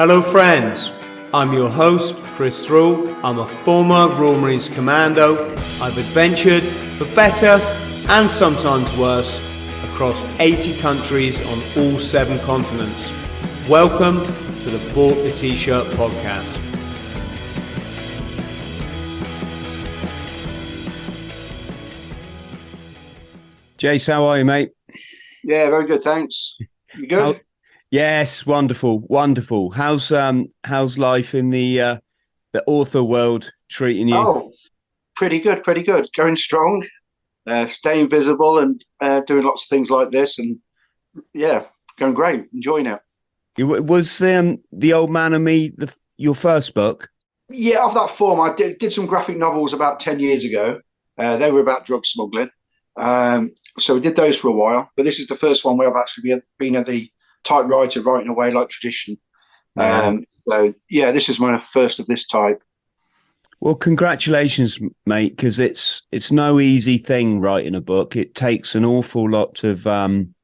Hello, friends. I'm your host, Chris Thrall. I'm a former Royal Marines Commando. I've adventured for better and sometimes worse across 80 countries on all seven continents. Welcome to the Bought the T-Shirt podcast. Jace, how are you, mate? Yeah, very good, thanks. You good? How- yes, wonderful, wonderful. How's um how's life in the uh the author world treating you? Oh, pretty good, pretty good. Going strong, uh, staying visible, and uh, doing lots of things like this, and yeah, going great. Enjoying it. You- Was um the old man and me the your first book? Yeah, of that form, I did, did some graphic novels about ten years ago. Uh, they were about drug smuggling. Um, so we did those for a while, but this is the first one where I've actually been at the typewriter writing away like tradition. Wow. Um, so yeah, this is my first of this type. Well, congratulations, mate, because it's it's no easy thing writing a book. It takes an awful lot of um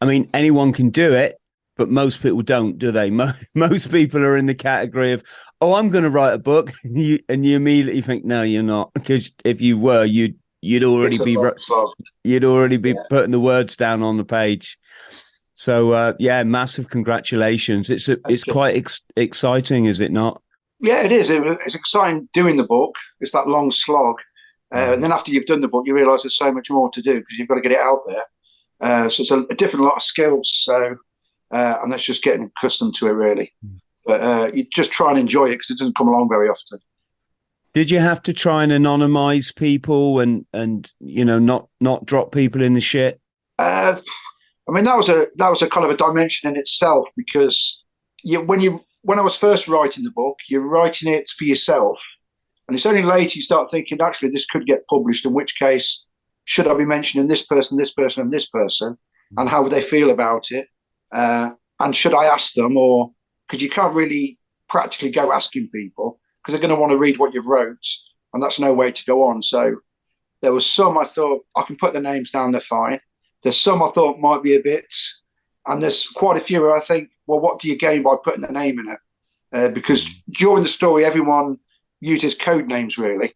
I mean, anyone can do it, but most people don't, do they? Mo- Most people are in the category of, "Oh, I'm going to write a book," and you and you immediately think, "No, you're not," because if you were, you'd you'd already be lot ri- of fun. you'd already be Yeah. putting the words down on the page. So uh, yeah, massive congratulations! It's a, it's quite ex- exciting, is it not? Yeah, it is. It's exciting doing the book. It's that long slog. Uh, and then after you've done the book, you realise there's so much more to do because you've got to get it out there. Uh, so it's a, a different lot of skills. So, uh, and that's just getting accustomed to it, really. But uh, you just try and enjoy it because it doesn't come along very often. Did you have to try and anonymise people and and you know not not drop people in the shit? I mean, that was a that was a kind of a dimension in itself because you, when you when I was first writing the book, you're writing it for yourself, and it's only later you start thinking, actually, this could get published. In which case, should I be mentioning this person, this person, and this person, and how would they feel about it? Uh, and should I ask them, or because you can't really practically go asking people because they're going to want to read what you've wrote, and that's no way to go on. So there was some I thought I can put the names down, they're fine. There's some I thought might be a bit, and there's quite a few where I think, well, what do you gain by putting the name in it? Uh, because during the story, everyone uses code names really,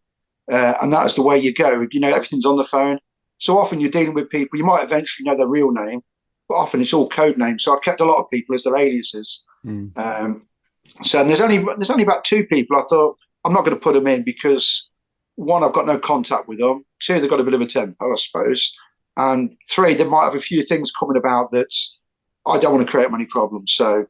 uh, and that is the way you go. You know, everything's on the phone. So often you're dealing with people. You might eventually know their real name, but often it's all code names. So I've kept a lot of people as their aliases. Mm. Um, so there's only there's only about two people. I thought I'm not going to put them in because one, I've got no contact with them. Two, they've got a bit of a temper, I suppose. And three, they might have a few things coming about that I don't want to create many problems. So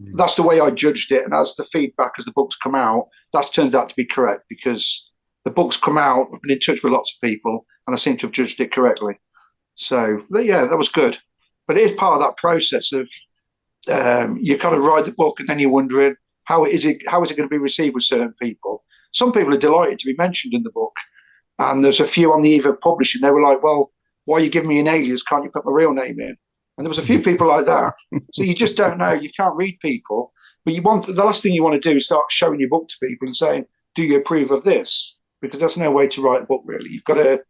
Mm. that's the way I judged it. And as the feedback as the books come out, that's turned out to be correct because the books come out. I've been in touch with lots of people, and I seem to have judged it correctly. So yeah, that was good. But it is part of that process of um, you kind of write the book and then you're wondering how is it how is it going to be received with certain people. Some people are delighted to be mentioned in the book, and there's a few on the eve of publishing. They were like, "Well, why are you giving me an alias? Can't you put my real name in?" And there was a few people like that. So you just don't know. You can't read people, but you want the last thing you want to do is start showing your book to people and saying, "Do you approve of this?" Because that's no way to write a book. Really, you've got to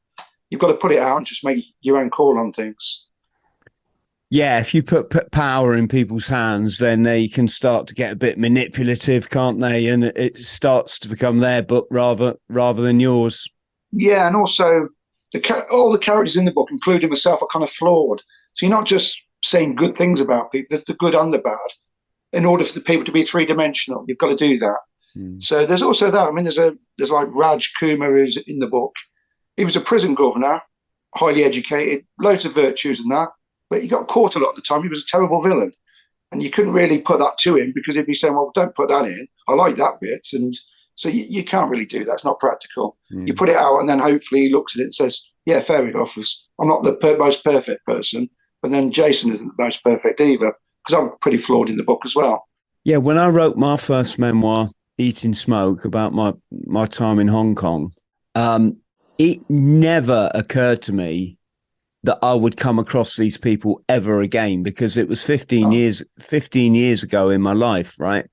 you've got to put it out and just make your own call on things. Yeah, if you put, put power in people's hands, then they can start to get a bit manipulative, can't they? And it- it starts to become their book rather rather than yours. Yeah, and also the all the characters in the book, including myself, are kind of flawed. So you're not just saying good things about people; there's the good and the bad. In order for the people to be three dimensional, you've got to do that. Mm. So there's also that. I mean, there's a there's like Raj Kumar who's in the book. He was a prison governor, highly educated, loads of virtues and that, but he got caught a lot of the time. He was a terrible villain, and you couldn't really put that to him because he'd be saying, "Well, don't put that in. I like that bit," and so you, you can't really do that. It's not practical. Mm. You put it out, and then hopefully he looks at it and says, "Yeah, fair enough. I'm not the per- most perfect person, but then Jason isn't the most perfect either because I'm pretty flawed in the book as well." Yeah, when I wrote my first memoir, Eating Smoke, about my my time in Hong Kong, um, it never occurred to me that I would come across these people ever again because it was 15 Oh. years 15 years ago in my life, right?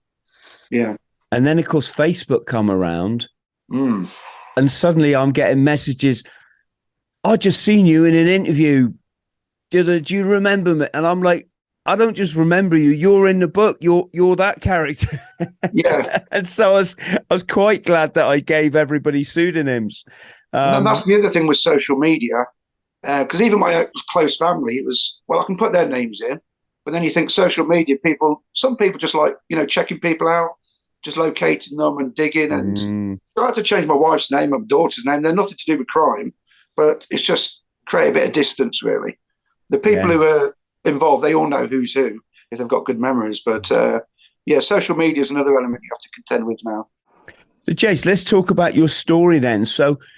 Yeah. And then of course Facebook come around Mm. and suddenly I'm getting messages. I just seen you in an interview. Did I, do you remember me? And I'm like, I don't just remember you. You're in the book. You're you're that character. Yeah. and so I was I was quite glad that I gave everybody pseudonyms. Um, and that's the other thing with social media, because uh, even my close family, it was well, I can put their names in, but then you think social media people. Some people just like you know checking people out, just locating them and digging. And mm. I had to change my wife's name, my daughter's name. They're nothing to do with crime, but it's just create a bit of distance, really. The people yeah. who are involved, they all know who's who if they've got good memories. But uh, yeah, social media is another element you have to contend with now. So, Jace, let's talk about your story then. So,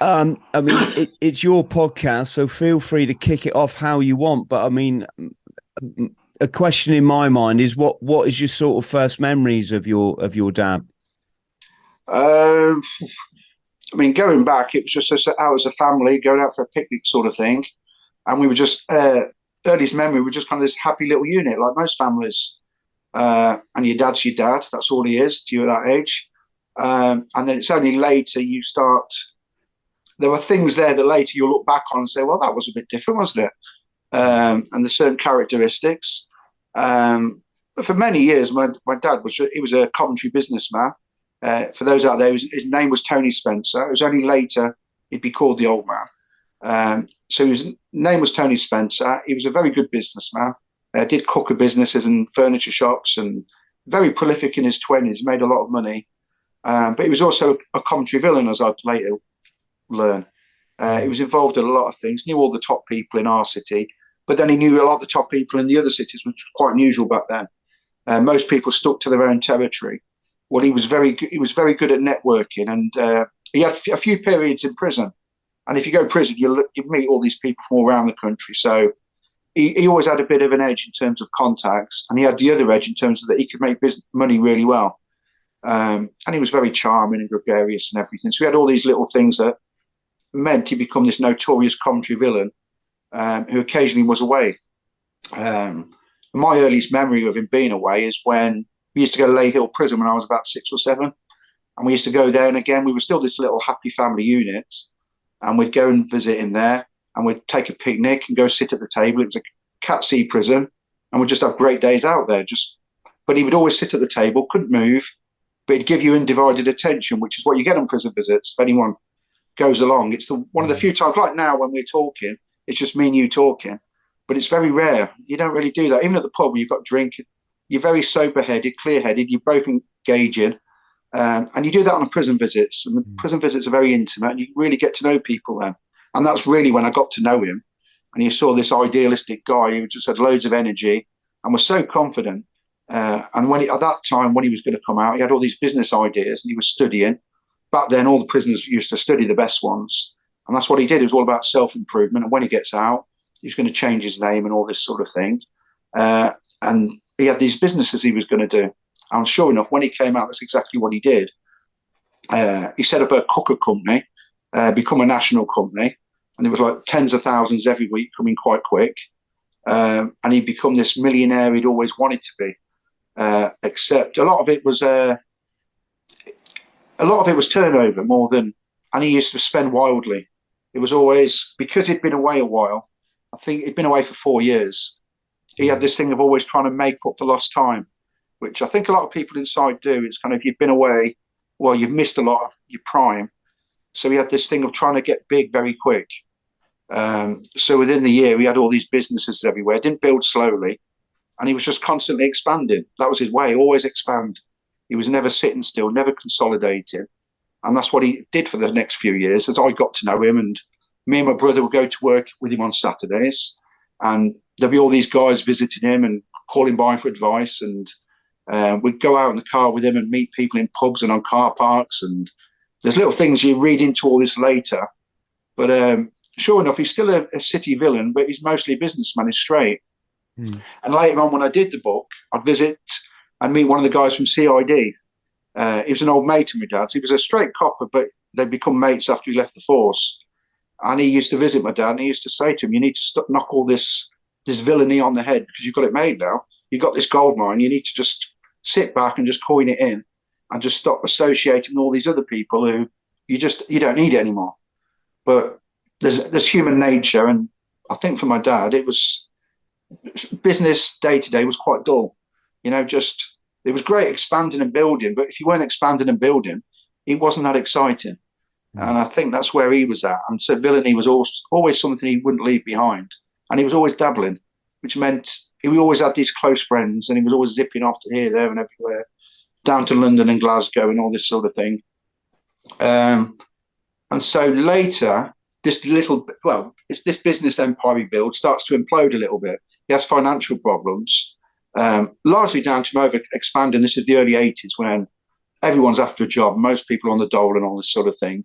um, I mean, it, it's your podcast, so feel free to kick it off how you want. But I mean, a question in my mind is what what is your sort of first memories of your of your dad? Uh, I mean, going back, it was just out as a family going out for a picnic sort of thing, and we were just uh, earliest memory. We were just kind of this happy little unit, like most families. Uh, and your dad's your dad. That's all he is to you at that age. Um, and then it's only later you start. There were things there that later you'll look back on and say, "Well, that was a bit different, wasn't it?" Um, and there's certain characteristics. Um, but for many years, my, my dad was he was a Coventry businessman. Uh, for those out there, his, his, name was Tony Spencer. It was only later he'd be called the Old Man. Um, so his name was Tony Spencer. He was a very good businessman. Uh, did cooker businesses and furniture shops, and very prolific in his twenties. Made a lot of money, um, but he was also a Coventry villain, as I'd later learn. Uh, he was involved in a lot of things. Knew all the top people in our city, but then he knew a lot of the top people in the other cities, which was quite unusual back then. Uh, most people stuck to their own territory. Well, he was very he was very good at networking, and uh, he had a few periods in prison. And if you go to prison, you you meet all these people from all around the country. So he, he always had a bit of an edge in terms of contacts, and he had the other edge in terms of that he could make business, money really well. Um, and he was very charming and gregarious and everything. So he had all these little things that meant he become this notorious Coventry villain um, who occasionally was away. Um, my earliest memory of him being away is when we used to go to Ley Hill Prison when I was about six or seven. And we used to go there, and again, we were still this little happy family unit. And we'd go and visit him there, and we'd take a picnic and go sit at the table. It was a cat C prison, and we'd just have great days out there. Just, but he would always sit at the table, couldn't move, but he'd give you undivided attention, which is what you get on prison visits. If anyone goes along, it's the one of the mm. few times, like now when we're talking, it's just me and you talking. But it's very rare. You don't really do that. Even at the pub, you've got drink, you're very sober headed, clear headed, you're both engaging. Um, and you do that on prison visits. And mm. prison visits are very intimate, and you really get to know people then. And that's really when I got to know him. And you saw this idealistic guy who just had loads of energy and was so confident. Uh, and when he, at that time, when he was going to come out, he had all these business ideas and he was studying. Back then, all the prisoners used to study the best ones. And that's what he did. It was all about self improvement. And when he gets out, he's going to change his name and all this sort of thing. Uh, and he had these businesses he was going to do. And sure enough, when he came out, that's exactly what he did. Uh, he set up a cooker company, uh, become a national company, and it was like tens of thousands every week coming quite quick. Um, and he'd become this millionaire he'd always wanted to be. Uh, except a lot of it was uh, a lot of it was turnover more than, and he used to spend wildly. It was always because he'd been away a while. I think he'd been away for four years. He had this thing of always trying to make up for lost time, which I think a lot of people inside do. It's kind of you've been away, well, you've missed a lot of your prime. So he had this thing of trying to get big very quick. Um, so within the year, he had all these businesses everywhere. Didn't build slowly, and he was just constantly expanding. That was his way, always expand. He was never sitting still, never consolidating. And that's what he did for the next few years as I got to know him. And me and my brother would go to work with him on Saturdays. And there'd be all these guys visiting him and calling by for advice. And uh, we'd go out in the car with him and meet people in pubs and on car parks. And there's little things you read into all this later. But um, sure enough, he's still a, a, city villain, but he's mostly a businessman, he's straight. Mm. And later on, when I did the book, I'd visit and meet one of the guys from CID. Uh, he was an old mate of my dad's. He was a straight copper, but they'd become mates after he left the force. And he used to visit my dad, and he used to say to him, "You need to stop, knock all this this villainy on the head because you've got it made now. You've got this gold mine. You need to just sit back and just coin it in, and just stop associating with all these other people who you just you don't need anymore." But there's there's human nature, and I think for my dad, it was business day to day was quite dull. You know, just it was great expanding and building, but if you weren't expanding and building, it wasn't that exciting. Mm. And I think that's where he was at. And so villainy was always, always something he wouldn't leave behind. And he was always dabbling, which meant he always had these close friends and he was always zipping off to here, there, and everywhere, down to London and Glasgow and all this sort of thing. Um, and so later, this little, well, it's this business empire he builds starts to implode a little bit. He has financial problems, um, largely down to over expanding. This is the early 80s when everyone's after a job, most people on the dole and all this sort of thing.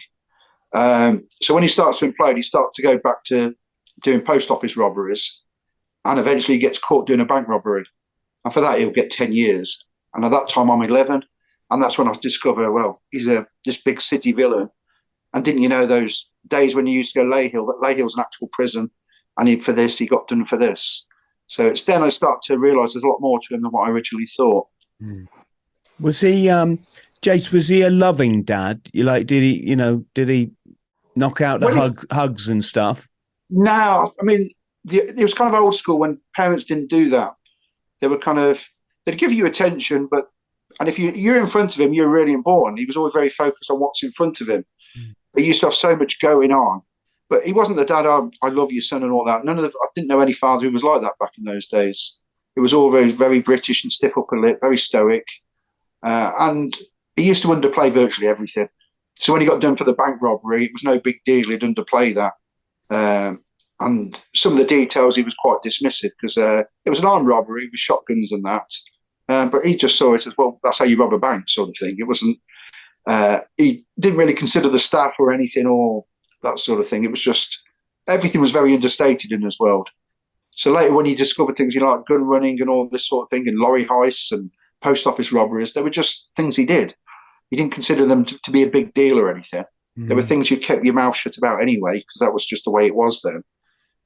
Um, so when he starts to implode, he starts to go back to doing post office robberies and eventually he gets caught doing a bank robbery. And for that, he'll get 10 years. And at that time, I'm 11. And that's when I discover, well, he's a this big city villain. And didn't you know those days when you used to go Leyhill, that Leyhill's an actual prison? And he, for this, he got done for this. So it's then I start to realise there's a lot more to him than what I originally thought. Mm. Was he, um, Jace, was he a loving dad? You like, did he, you know, did he knock out the well, hug, he, hugs and stuff? No, I mean, the, it was kind of old school when parents didn't do that. They were kind of, they'd give you attention, but, and if you, you're in front of him, you're really important. He was always very focused on what's in front of him. Mm. He used to have so much going on but he wasn't the dad. I, I love your son and all that. None of the, I didn't know any father who was like that back in those days. It was all very very British and stiff upper lip, very stoic, uh, and he used to underplay virtually everything. So when he got done for the bank robbery, it was no big deal. He'd underplay that. Um, and some of the details he was quite dismissive because uh, it was an armed robbery with shotguns and that. Um, but he just saw it as well. That's how you rob a bank, sort of thing. It wasn't. Uh, he didn't really consider the staff or anything, or that sort of thing. It was just everything was very understated in his world. So later, when he discovered things you know, like gun running and all this sort of thing, and lorry heists and post office robberies, they were just things he did. He didn't consider them to, to be a big deal or anything. Mm. There were things you kept your mouth shut about anyway, because that was just the way it was then.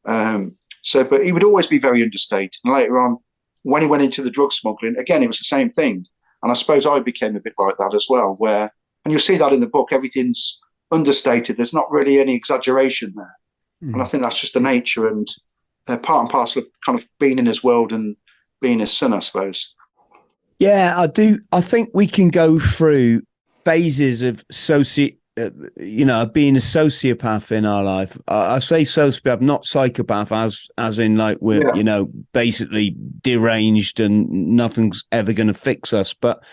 Um, so, but he would always be very understated. And later on, when he went into the drug smuggling, again, it was the same thing. And I suppose I became a bit like that as well, where, and you'll see that in the book, everything's understated. There's not really any exaggeration there, mm. and I think that's just the nature and uh, part and parcel of kind of being in his world and being his son, I suppose. Yeah, I do. I think we can go through phases of soci, uh, you know, being a sociopath in our life. I, I, say sociopath, not psychopath, as as in like we're yeah. you know basically deranged and nothing's ever going to fix us. But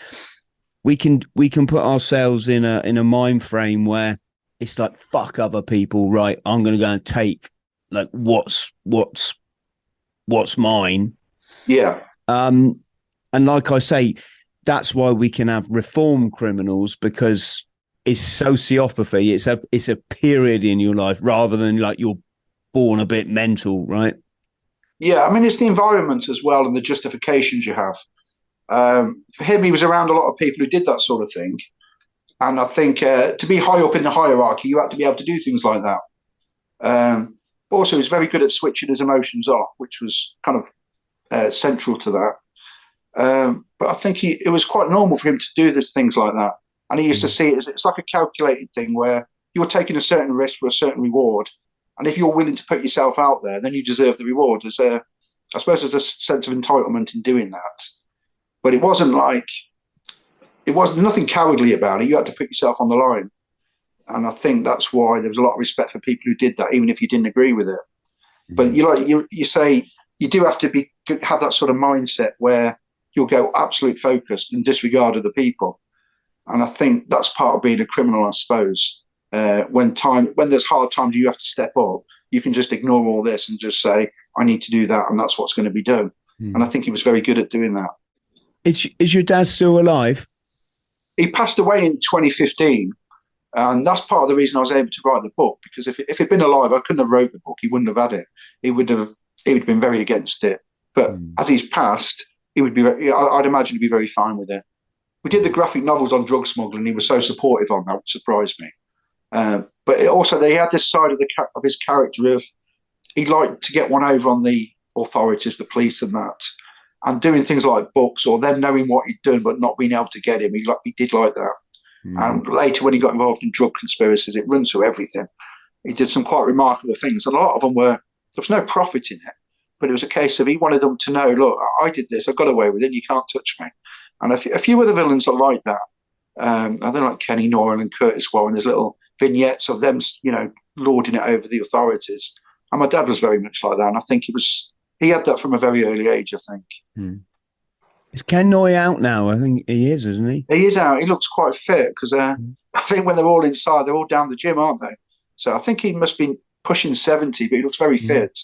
we can we can put ourselves in a in a mind frame where it's like fuck other people, right? I'm going to go and take like what's what's what's mine. Yeah. Um, and like I say, that's why we can have reform criminals because it's sociopathy. It's a it's a period in your life rather than like you're born a bit mental, right? Yeah, I mean it's the environment as well and the justifications you have. Um, for him, he was around a lot of people who did that sort of thing, and I think uh, to be high up in the hierarchy, you had to be able to do things like that. Um, also, he was very good at switching his emotions off, which was kind of uh, central to that. Um, but I think he, it was quite normal for him to do this, things like that. And he used to see it as it's like a calculated thing where you're taking a certain risk for a certain reward. And if you're willing to put yourself out there, then you deserve the reward. There's a, I suppose there's a sense of entitlement in doing that. But it wasn't like it was nothing cowardly about it. You had to put yourself on the line. And I think that's why there was a lot of respect for people who did that, even if you didn't agree with it. Mm-hmm. But you like you you say you do have to be have that sort of mindset where you'll go absolute focused and disregard of the people. And I think that's part of being a criminal, I suppose. Uh, when time when there's hard times, you have to step up. You can just ignore all this and just say, "I need to do that," and that's what's going to be done. Mm. And I think he was very good at doing that. Is is your dad still alive? He passed away in 2015. And that's part of the reason I was able to write the book because if, if he'd been alive, I couldn't have wrote the book. He wouldn't have had it. He would have he would have been very against it. But mm. as he's passed, he would be. I'd imagine he'd be very fine with it. We did the graphic novels on drug smuggling. He was so supportive on that, which surprised me. Uh, but also, they had this side of the of his character of he liked to get one over on the authorities, the police, and that and doing things like books or them knowing what he'd done but not being able to get him. He, he did like that. Mm. And later, when he got involved in drug conspiracies, it runs through everything. He did some quite remarkable things, and a lot of them were there was no profit in it. but it was a case of he wanted them to know, look, I did this, I got away with it, you can't touch me. And a, f- a few other villains are like that. Um, I think like Kenny Noye and Curtis Warren. There's little vignettes of them, you know, lording it over the authorities. And my dad was very much like that. And I think he was he had that from a very early age. I think. Hmm. Is Ken Noye out now? I think he is, isn't he? He is out. He looks quite fit because uh, hmm. I think when they're all inside, they're all down the gym, aren't they? So I think he must be pushing seventy, but he looks very hmm. fit.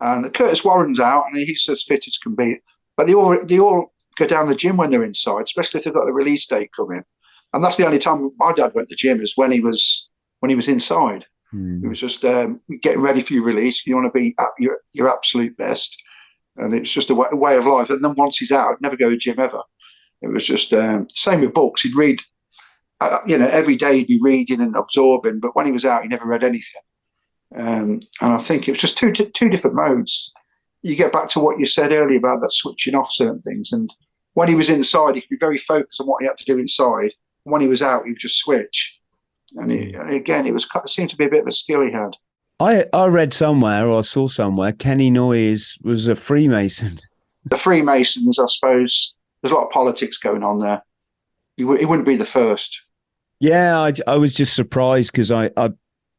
And Curtis Warren's out, and he's as fit as can be. But they all they all go down the gym when they're inside, especially if they've got the release date coming. And that's the only time my dad went to the gym is when he was when he was inside. Mm. It was just um, getting ready for your release. You want to be at your your absolute best, and it's just a way, of life. And then once he's out, never go to gym ever. It was just um, same with books. He'd read, uh, you know, every day he'd be reading and absorbing. But when he was out, he never read anything. Um, and I think it was just two two different modes. You get back to what you said earlier about that switching off certain things. And when he was inside, he could be very focused on what he had to do inside. when he was out, he would just switch. And, he, and again, it was it seemed to be a bit of a skill he had. I I read somewhere or I saw somewhere Kenny Noyes was a Freemason. The Freemasons, I suppose. There's a lot of politics going on there. He, w- he wouldn't be the first. Yeah, I, I was just surprised because I, I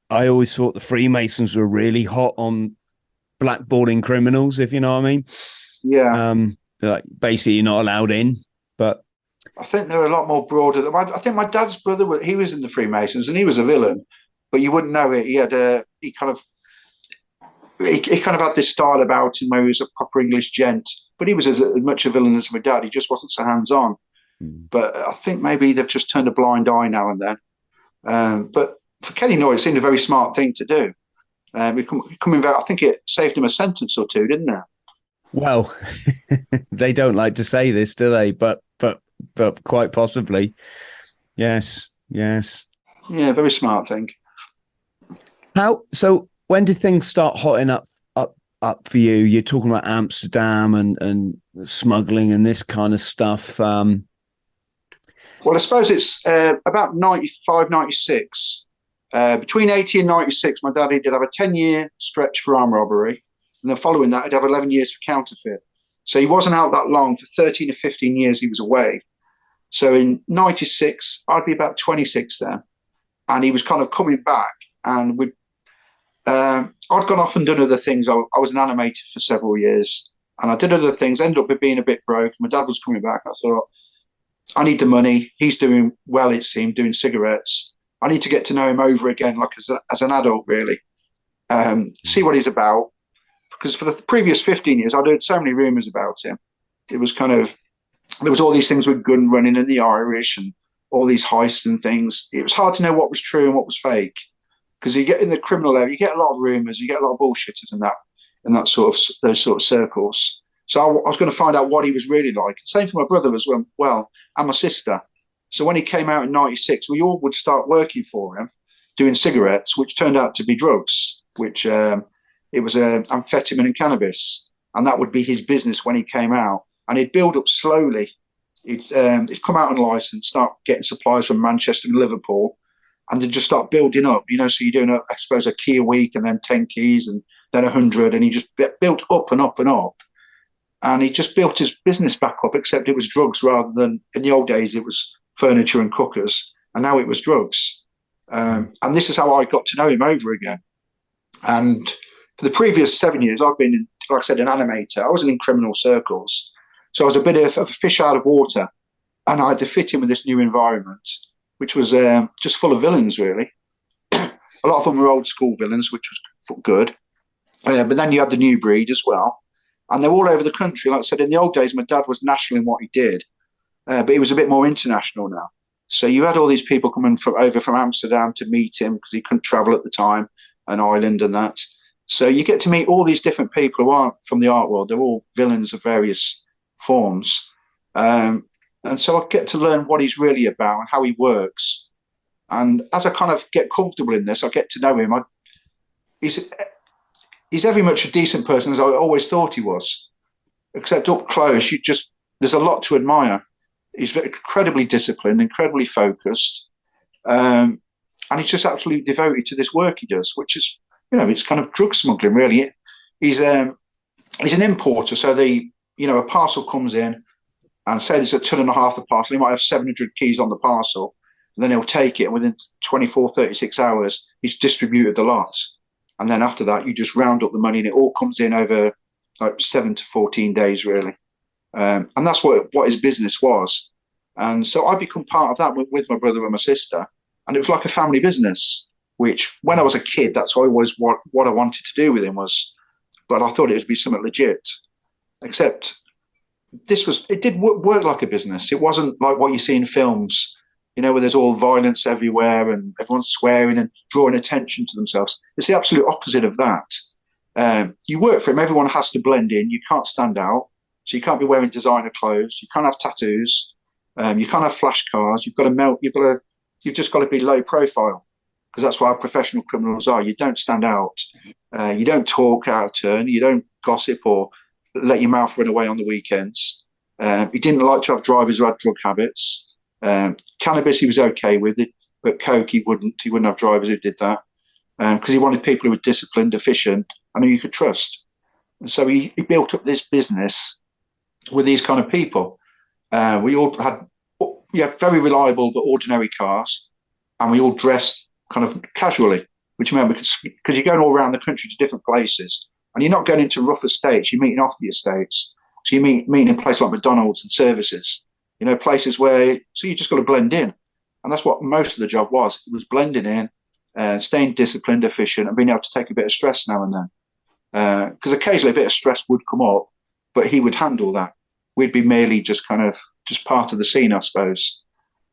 I always thought the Freemasons were really hot on blackballing criminals, if you know what I mean. Yeah. Um, like basically you're not allowed in, but I think they're a lot more broader. Than, I think my dad's brother, he was in the Freemasons and he was a villain, but you wouldn't know it. He had a, he kind of, he, he kind of had this style about him where he was a proper English gent, but he was as, as much a villain as my dad. He just wasn't so hands on. Mm. But I think maybe they've just turned a blind eye now and then. Um, but for Kenny Noye, it seemed a very smart thing to do. Um, coming back, I think it saved him a sentence or two, didn't it? Well, they don't like to say this, do they? But but quite possibly, yes, yes. Yeah, very smart thing. How so? When did things start hotting up up up for you? You're talking about Amsterdam and and smuggling and this kind of stuff. Um, well, I suppose it's uh, about 95, 96. Uh, between 80 and 96, my daddy did have a 10 year stretch for armed robbery. And then following that, he'd have 11 years for counterfeit. So he wasn't out that long. For 13 or 15 years, he was away. So in 96, I'd be about 26 then. And he was kind of coming back. And we um, I'd gone off and done other things. I, I, was an animator for several years. And I did other things, ended up being a bit broke. My dad was coming back. I thought, I need the money. He's doing well, it seemed, doing cigarettes. I need to get to know him over again, like as, a, as an adult, really. Um, see what he's about because for the previous 15 years, I'd heard so many rumours about him. It was kind of, there was all these things with gun running in the Irish and all these heists and things. It was hard to know what was true and what was fake because you get in the criminal area, you get a lot of rumours, you get a lot of bullshitters and that, in that sort of, those sort of circles. So I, I was going to find out what he was really like. Same for my brother as well, well and my sister. So when he came out in 96, we all would start working for him doing cigarettes, which turned out to be drugs, which um, it was uh, amphetamine and cannabis, and that would be his business when he came out. And he'd build up slowly. He'd, um, he'd come out on license, start getting supplies from Manchester and Liverpool, and then just start building up. You know, so you're doing, a, I suppose, a key a week, and then ten keys, and then a hundred, and he just built up and up and up. And he just built his business back up, except it was drugs rather than in the old days it was furniture and cookers, and now it was drugs. Um, and this is how I got to know him over again. And for the previous seven years, I've been, like I said, an animator. I wasn't in criminal circles. So I was a bit of a fish out of water. And I had to fit in with this new environment, which was um, just full of villains, really. a lot of them were old school villains, which was good. Uh, but then you had the new breed as well. And they're all over the country. Like I said, in the old days, my dad was national in what he did, uh, but he was a bit more international now. So you had all these people coming from over from Amsterdam to meet him because he couldn't travel at the time, an island and that. So you get to meet all these different people who aren't from the art world. They're all villains of various forms. Um, and so I get to learn what he's really about and how he works. And as I kind of get comfortable in this, I get to know him. I, he's he's every much a decent person as I always thought he was. Except up close, you just there's a lot to admire. He's incredibly disciplined, incredibly focused, um, and he's just absolutely devoted to this work he does, which is you know, it's kind of drug smuggling, really. He's um, he's an importer, so the you know a parcel comes in, and say there's a ton and a half the parcel, he might have 700 keys on the parcel, and then he'll take it, and within 24, 36 hours, he's distributed the lot, and then after that, you just round up the money, and it all comes in over like seven to 14 days, really, um, and that's what what his business was, and so I become part of that with, with my brother and my sister, and it was like a family business. Which, when I was a kid, that's always what what I wanted to do with him was but I thought it would be something legit. Except this was it did work like a business. It wasn't like what you see in films, you know, where there's all violence everywhere and everyone's swearing and drawing attention to themselves. It's the absolute opposite of that. Um, you work for him. Everyone has to blend in. You can't stand out, so you can't be wearing designer clothes. You can't have tattoos. Um, you can't have flash cars. You've got to melt. You've got to. You've just got to be low profile because that's what our professional criminals are. You don't stand out. Uh, you don't talk out of turn. You don't gossip or let your mouth run away on the weekends. Uh, he didn't like to have drivers who had drug habits. Um, cannabis he was okay with it, but coke he wouldn't. He wouldn't have drivers who did that because um, he wanted people who were disciplined, efficient, and who you could trust. And so he, he built up this business with these kind of people. Uh, we all had we yeah very reliable but ordinary cars, and we all dressed kind of casually, which meant because because you're going all around the country to different places, and you're not going into rough estates, you're meeting off the estates. So you meet meeting in places like McDonald's and services, you know, places where so you just got to blend in, and that's what most of the job was. It was blending in, uh, staying disciplined, efficient, and being able to take a bit of stress now and then. Because uh, occasionally a bit of stress would come up, but he would handle that. We'd be merely just kind of just part of the scene, I suppose.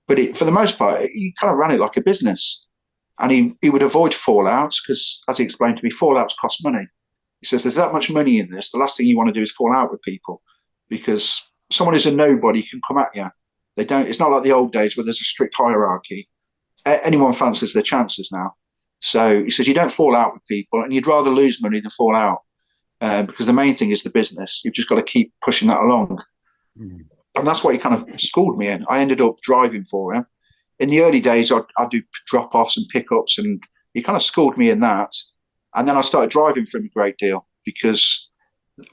But it, for the most part, he kind of ran it like a business and he, he would avoid fallouts because, as he explained to me, fallouts cost money. He says there's that much money in this. The last thing you want to do is fall out with people because someone who's a nobody can come at you. They don't. It's not like the old days where there's a strict hierarchy. A- anyone fancies their chances now. So he says you don't fall out with people, and you'd rather lose money than fall out uh, because the main thing is the business. You've just got to keep pushing that along, mm. and that's what he kind of schooled me in. I ended up driving for him in the early days, I'd, I'd do drop offs and pickups, and he kind of schooled me in that. And then I started driving for him a great deal because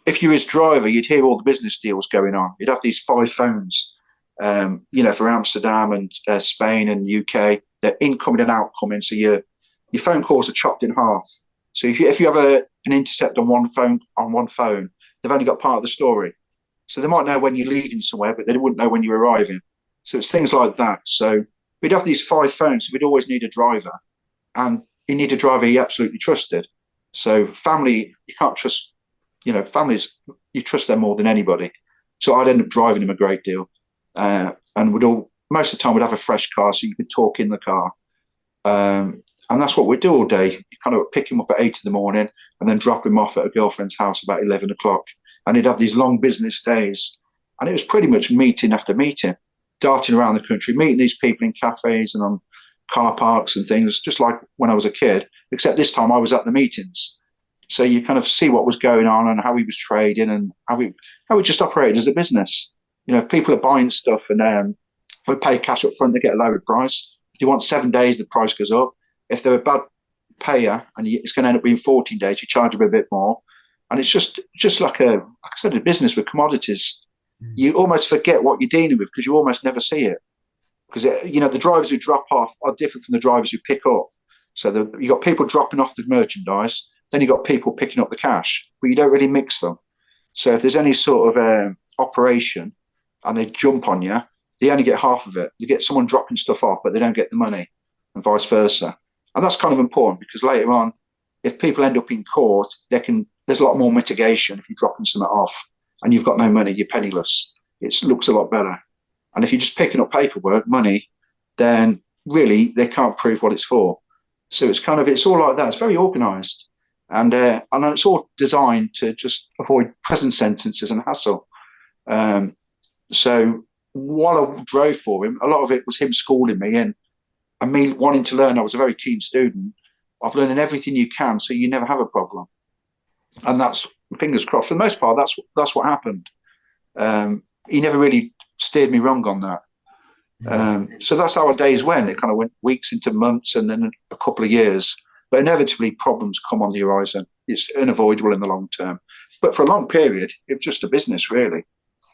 if you his driver, you'd hear all the business deals going on. You'd have these five phones, um, you know, for Amsterdam and uh, Spain and UK. They're incoming and outcoming, so your your phone calls are chopped in half. So if you if you have a, an intercept on one phone on one phone, they've only got part of the story. So they might know when you're leaving somewhere, but they wouldn't know when you're arriving. So it's things like that. So we'd have these five phones, so we'd always need a driver, and you need a driver you absolutely trusted. So family, you can't trust, you know, families you trust them more than anybody. So I'd end up driving him a great deal, uh, and would all most of the time we'd have a fresh car, so you could talk in the car, um, and that's what we'd do all day. You kind of pick him up at eight in the morning, and then drop him off at a girlfriend's house about eleven o'clock, and he'd have these long business days, and it was pretty much meeting after meeting darting around the country, meeting these people in cafes and on car parks and things, just like when I was a kid, except this time I was at the meetings. So you kind of see what was going on and how he was trading and how we how we just operated as a business. You know, people are buying stuff and um, if we pay cash up front, they get a lower price. If you want seven days, the price goes up. If they're a bad payer and it's going to end up being 14 days, you charge them a bit more. And it's just just like a like I said, a business with commodities. Mm. you almost forget what you're dealing with because you almost never see it. Because you know the drivers who drop off are different from the drivers who pick up. So the, you got people dropping off the merchandise, then you got people picking up the cash, but you don't really mix them. So if there's any sort of um, operation and they jump on you, they only get half of it. You get someone dropping stuff off, but they don't get the money, and vice versa. And that's kind of important because later on, if people end up in court, they can. There's a lot more mitigation if you're dropping something off and you've got no money, you're penniless. It looks a lot better. And if you're just picking up paperwork, money, then really they can't prove what it's for. So it's kind of it's all like that. It's very organised, and uh, and it's all designed to just avoid prison sentences and hassle. Um, so while I drove for him, a lot of it was him schooling me and and me wanting to learn. I was a very keen student of learning everything you can, so you never have a problem. And that's fingers crossed. For the most part, that's that's what happened. Um, he never really steered me wrong on that. Um, so that's how our days went. It kind of went weeks into months, and then a couple of years. But inevitably, problems come on the horizon. It's unavoidable in the long term. But for a long period, it was just a business, really.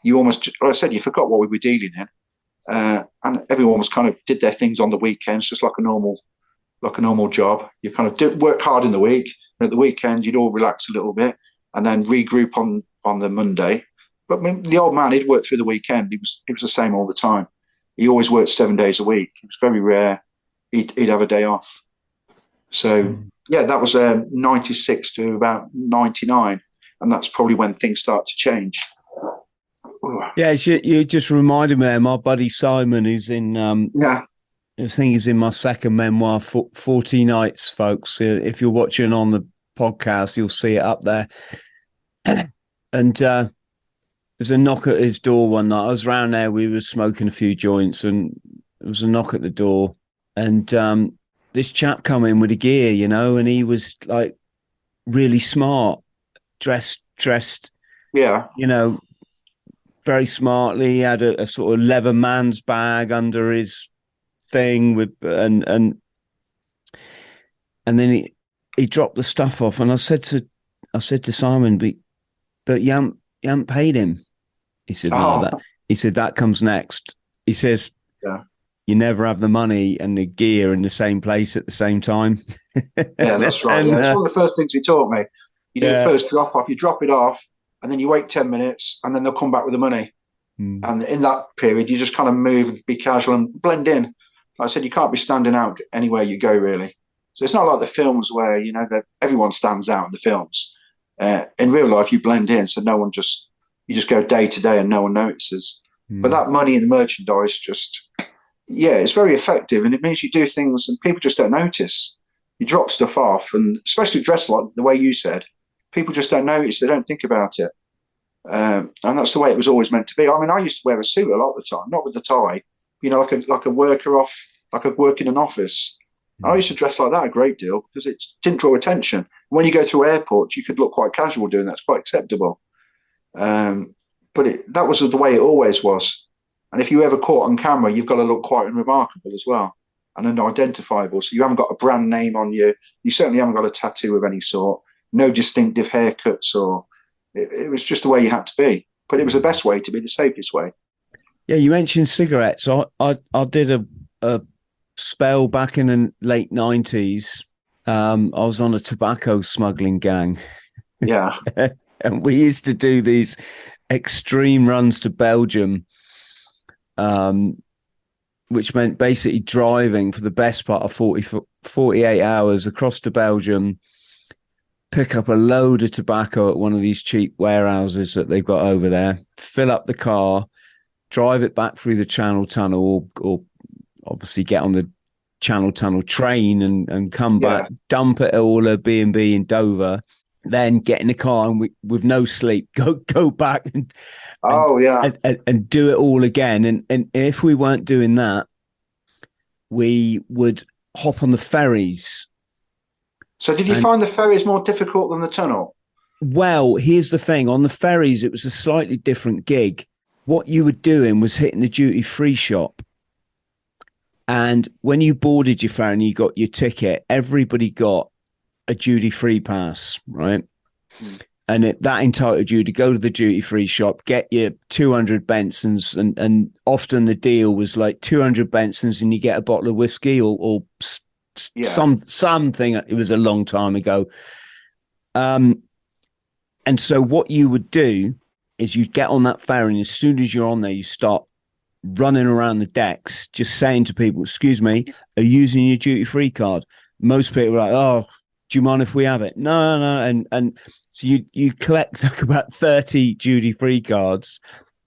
You almost, like I said, you forgot what we were dealing in, uh, and everyone was kind of did their things on the weekends, just like a normal, like a normal job. You kind of did work hard in the week, and at the weekend you'd all relax a little bit, and then regroup on on the Monday. But the old man, he'd work through the weekend. He was he was the same all the time. He always worked seven days a week. It was very rare he'd, he'd have a day off. So mm. yeah, that was um, 96 to about 99. And that's probably when things start to change. Yeah, you, you just reminded me. Of my buddy Simon, who's in um, yeah, I think he's in my second memoir, Forty Nights, folks. If you're watching on the podcast, you'll see it up there. and uh, there's a knock at his door one night. I was around there. We were smoking a few joints, and there was a knock at the door and um, this chap come in with a gear, you know, and he was like really smart, dressed, dressed, yeah, you know, very smartly. He had a, a sort of leather man's bag under his thing with, and and and then he he dropped the stuff off, and I said to I said to Simon, but but you you haven't paid him. He said, no, oh. that, he said that comes next. He says, yeah you never have the money and the gear in the same place at the same time. yeah, that's right. and, yeah, it's uh, one of the first things he taught me. You do yeah. the first drop off, you drop it off, and then you wait 10 minutes, and then they'll come back with the money. Mm. And in that period, you just kind of move, and be casual, and blend in. Like I said, you can't be standing out anywhere you go, really. So it's not like the films where, you know, everyone stands out in the films. Uh, in real life, you blend in, so no one just, you just go day to day and no one notices. Mm. But that money and the merchandise just yeah, it's very effective, and it means you do things and people just don't notice. You drop stuff off, and especially dressed like the way you said, people just don't notice. They don't think about it, um, and that's the way it was always meant to be. I mean, I used to wear a suit a lot of the time, not with the tie, you know, like a like a worker off, like a work in an office. Mm. I used to dress like that a great deal because it didn't draw attention. When you go through airports, you could look quite casual doing that. It's quite acceptable. Um, but it, that was the way it always was. And if you ever caught on camera, you've got to look quite remarkable as well and unidentifiable. So you haven't got a brand name on you. You certainly haven't got a tattoo of any sort. No distinctive haircuts, or it, it was just the way you had to be. But it was the best way to be, the safest way. Yeah, you mentioned cigarettes. I I, I did a, a spell back in the late nineties. Um, I was on a tobacco smuggling gang. Yeah, and we used to do these extreme runs to Belgium um, which meant basically driving for the best part of 40, 48 hours across to Belgium, pick up a load of tobacco at one of these cheap warehouses that they've got over there, fill up the car, drive it back through the Channel Tunnel, or, or obviously get on the Channel Tunnel train and, and come back, yeah. dump it at all a B&B in Dover, then get in the car and we, with no sleep, go go back and oh yeah, and, and, and, do it all again. And and if we weren't doing that, we would hop on the ferries. So, did you and, find the ferries more difficult than the tunnel? Well, here's the thing: on the ferries, it was a slightly different gig. What you were doing was hitting the duty free shop. And when you boarded your ferry and you got your ticket, everybody got a duty free pass, right? Mm. And it, that entitled you to go to the duty free shop, get your 200 Bensons, and, and often the deal was like 200 Bensons and you get a bottle of whiskey or, or yeah. some something. It was a long time ago. Um, and so what you would do is you'd get on that ferry, and as soon as you're on there, you start running around the decks, just saying to people, "Excuse me, are you using your duty free card?" Most people are like, "Oh, do you mind if we have it? No, no, no. And and so you you collect like about thirty duty free cards.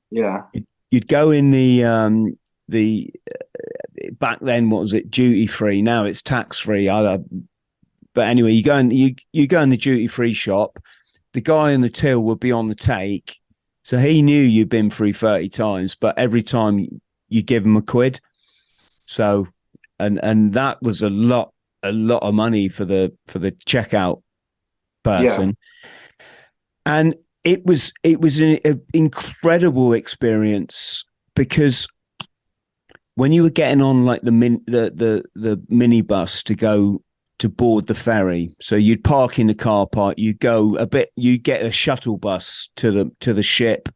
Yeah, you'd, you'd, go in the um the uh, back then what was it duty free? Now it's tax free. I, but anyway, you go in you you go in the duty free shop. The guy in the till would be on the take, so he knew you'd been through thirty times. But every time you give him a quid, so and and that was a lot a lot of money for the for the checkout person. Yeah. And it was it was an, an incredible experience because when you were getting on like the min the the the minibus to go to board the ferry. So you'd park in the car park, you go a bit, you get a shuttle bus to the to the ship,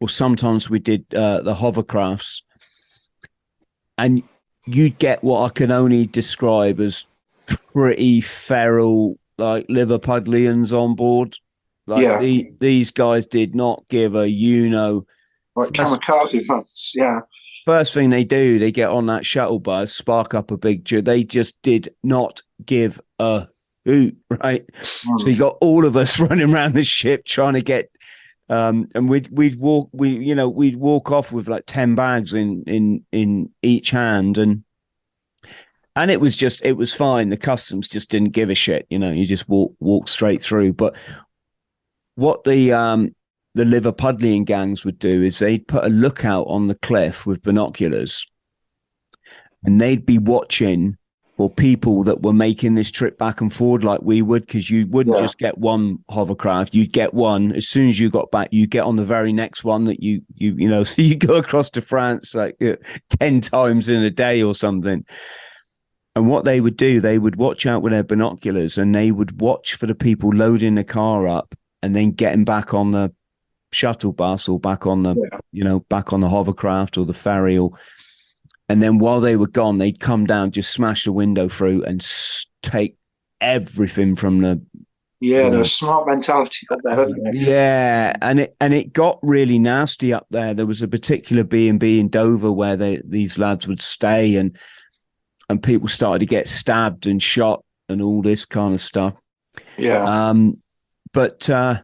or sometimes we did uh, the hovercrafts, and you'd get what I can only describe as pretty feral, like Liverpudlians on board. Like Yeah. the, these guys did not give a you know. Like That's- kamikaze hunts. Yeah. First thing they do, they get on that shuttle bus, spark up a big. They just did not give a hoot, right? Mm. So you got all of us running around the ship trying to get, um, and we'd we'd walk we you know we'd walk off with like ten bags in in in each hand, and and it was just it was fine. The customs just didn't give a shit, you know. You just walk walk straight through. But what the um the Liverpudlian gangs would do is they'd put a lookout on the cliff with binoculars, and they'd be watching for people that were making this trip back and forward like we would, because you wouldn't Yeah. just get one hovercraft. You'd get one as soon as you got back. You get on the very next one that you you you know. So you go across to France like uh, ten times in a day or something. And what they would do, they would watch out with their binoculars, and they would watch for the people loading the car up, and then getting back on the shuttle bus or back on the Yeah. you know back on the hovercraft or the ferry or and then while they were gone they'd come down just smash the window through and take everything from the Yeah, there's a smart mentality up there, they? yeah and it and it got really nasty up there there was a particular b&b in dover where they, these lads would stay and and people started to get stabbed and shot and all this kind of stuff Yeah. um, but uh,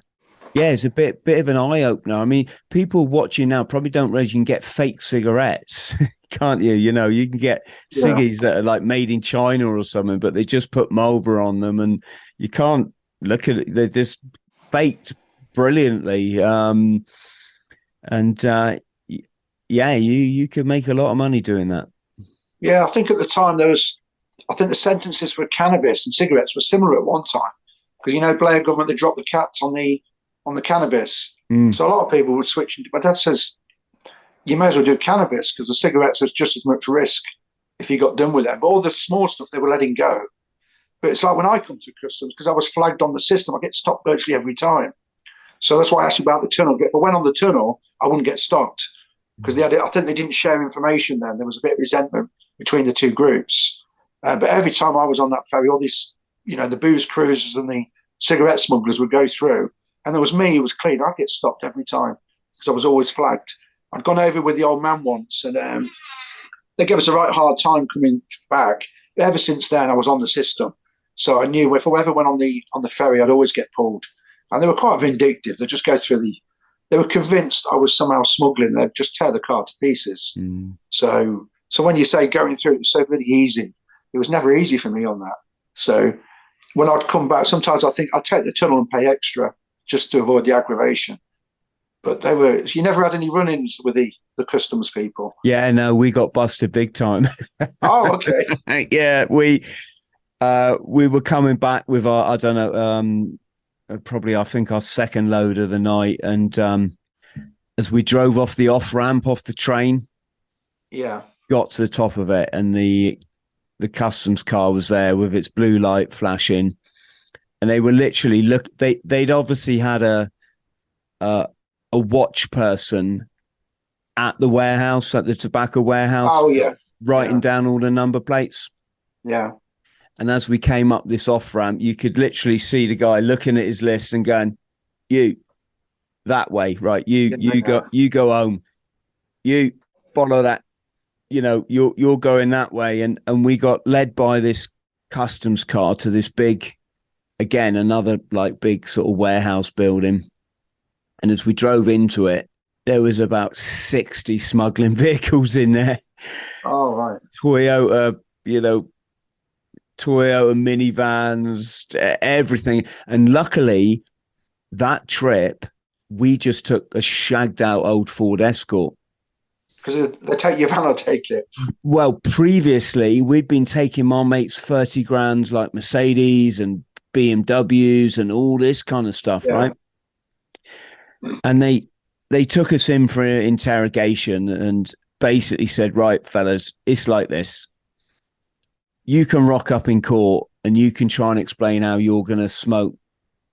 yeah, it's a bit bit of an eye opener. I mean, people watching now probably don't realize you can get fake cigarettes, can't you? You know, you can get Yeah. ciggies that are like made in China or something, but they just put Marlboro on them, and you can't look at it. They're just baked brilliantly. Um, and uh, yeah, you you could make a lot of money doing that. Yeah, I think at the time there was, I think the sentences for cannabis and cigarettes were similar at one time because you know Blair government they dropped the cats on the on the cannabis, Mm. so a lot of people would switch. Into, my dad says you may as well do cannabis because the cigarettes is just as much risk if you got done with them. But all the small stuff they were letting go. But it's like when I come through customs because I was flagged on the system, I get stopped virtually every time. So that's why I asked you about the tunnel. I went on the tunnel, I wouldn't get stopped because they had. I think they didn't share information then. There was a bit of resentment between the two groups. Uh, but every time I was on that ferry, all these, you know, the booze cruisers and the cigarette smugglers would go through, and there was me who was clean. I'd get stopped every time because I was always flagged. I'd gone over with the old man once, and um, they gave us a right hard time coming back. Ever since then, I was on the system, so I knew if I ever went on the on the ferry, I'd always get pulled. And they were quite vindictive. They'd just go through the. They were convinced I was somehow smuggling. They'd just tear the car to pieces. Mm. So, so when you say going through it was so really easy, it was never easy for me on that. So, when I'd come back, sometimes I think I'd take the tunnel and pay extra just to avoid the aggravation. But they were you never had any run-ins with the the customs people. Yeah, no, we got busted big time. Oh, okay. yeah, we uh we were coming back with our I don't know um uh, probably I think our second load of the night and um as we drove off the off ramp off the train yeah, got to the top of it and the the customs car was there with its blue light flashing and they were literally look they they'd obviously had a a, a watch person at the warehouse at the tobacco warehouse Oh, yes. writing yeah. down all the number plates yeah, and as we came up this off ramp, you could literally see the guy looking at his list and going, "You that way, right? You Yeah. you go you go home. You follow that. You know, you're you're going that way." And and we got led by this customs car to this big, again another like big sort of warehouse building. And as we drove into it, there was about sixty smuggling vehicles in there. Oh, right. Toyota, you know, Toyota minivans, everything. And luckily, that trip, we just took a shagged out old Ford Escort. Because they take your van, I'll take it. Well, previously, we'd been taking my mates 30 grand like Mercedes and BMWs and all this kind of stuff, Yeah. right? And they they took us in for an interrogation and basically said, right, fellas, it's like this. You can rock up in court and you can try and explain how you're going to smoke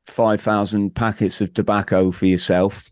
five thousand packets of tobacco for yourself.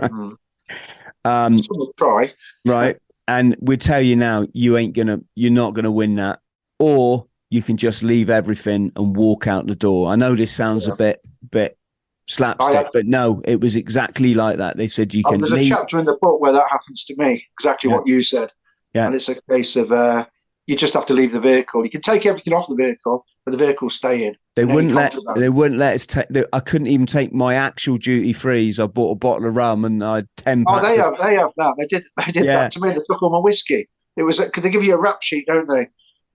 Mm. um, try. right? And we tell you now, you ain't gonna, you're not gonna win that, or you can just leave everything and walk out the door. I know this sounds Yeah. a bit, bit slapstick, but no, it was exactly like that. They said you Oh, can there's a leave. chapter in the book where that happens to me. Exactly Yeah. what you said. Yeah. And it's a case of uh, you just have to leave the vehicle. You can take everything off the vehicle, but the vehicle stay in. They wouldn't let, they wouldn't let us take. I couldn't even take my actual duty frees. I bought a bottle of rum and I had ten. Oh, they have. They have now. They did. They did Yeah. that to me. They took all my whiskey. It was because they give you a rap sheet, don't they?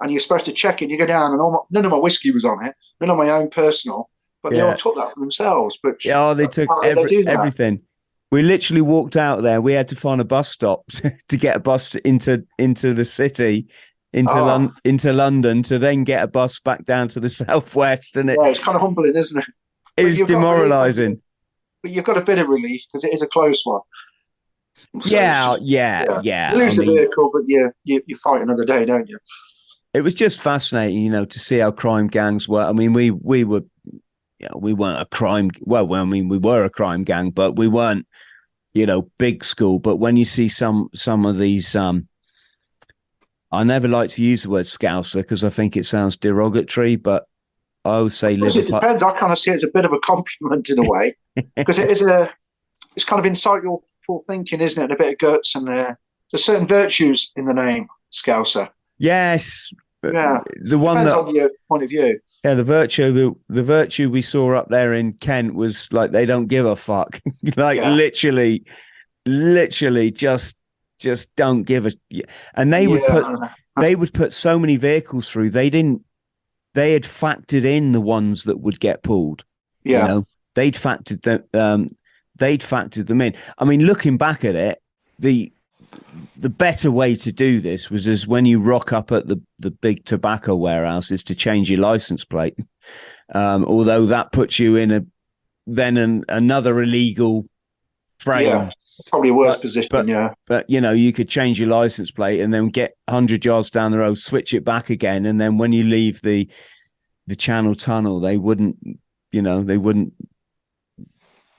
And you're supposed to check it. You go down, and all my, none of my whiskey was on it. None of my own personal, but they all took that for themselves. But Yeah, oh, they uh, took would they every, that? everything. We literally walked out there. We had to find a bus stop to get a bus to, into into the city, into Oh. Lon- into London, to then get a bus back down to the southwest, and it, yeah, it's kind of humbling, isn't it? it was really demoralising. But you've got a bit of relief because it is a close one. So Yeah, just- yeah, yeah. yeah. you lose I the mean, vehicle, but you, you you fight another day, don't you? it was just fascinating, you know, to see how crime gangs were. I mean, we we were, you know, we weren't a crime. Well, I mean, we were a crime gang, but we weren't, you know, big school. But when you see some some of these, um, I never like to use the word scouser because I think it sounds derogatory, but I always say Yes, it depends. I kind of see it as a bit of a compliment in a way because it is a it's kind of insightful thinking, isn't it? And a bit of guts and uh, there's certain virtues in the name Scouser. Yes, Yeah, the one depends that on your point of view. Yeah, the virtue the the virtue we saw up there in Kent was like they don't give a fuck. like Yeah. literally, literally just just don't give a and they would put they would put so many vehicles through they didn't they had factored in the ones that would get pulled. yeah, You know, they'd factored them um they'd factored them in. I mean, looking back at it, the the better way to do this was as when you rock up at the, the big tobacco warehouse is to change your license plate. Um, although that puts you in a then an, another illegal frame. Yeah. probably a worse but- position. but- yeah, But you know, you could change your license plate and then get hundred yards down the road, switch it back again, and then when you leave the the Channel Tunnel, they wouldn't, you know, they wouldn't.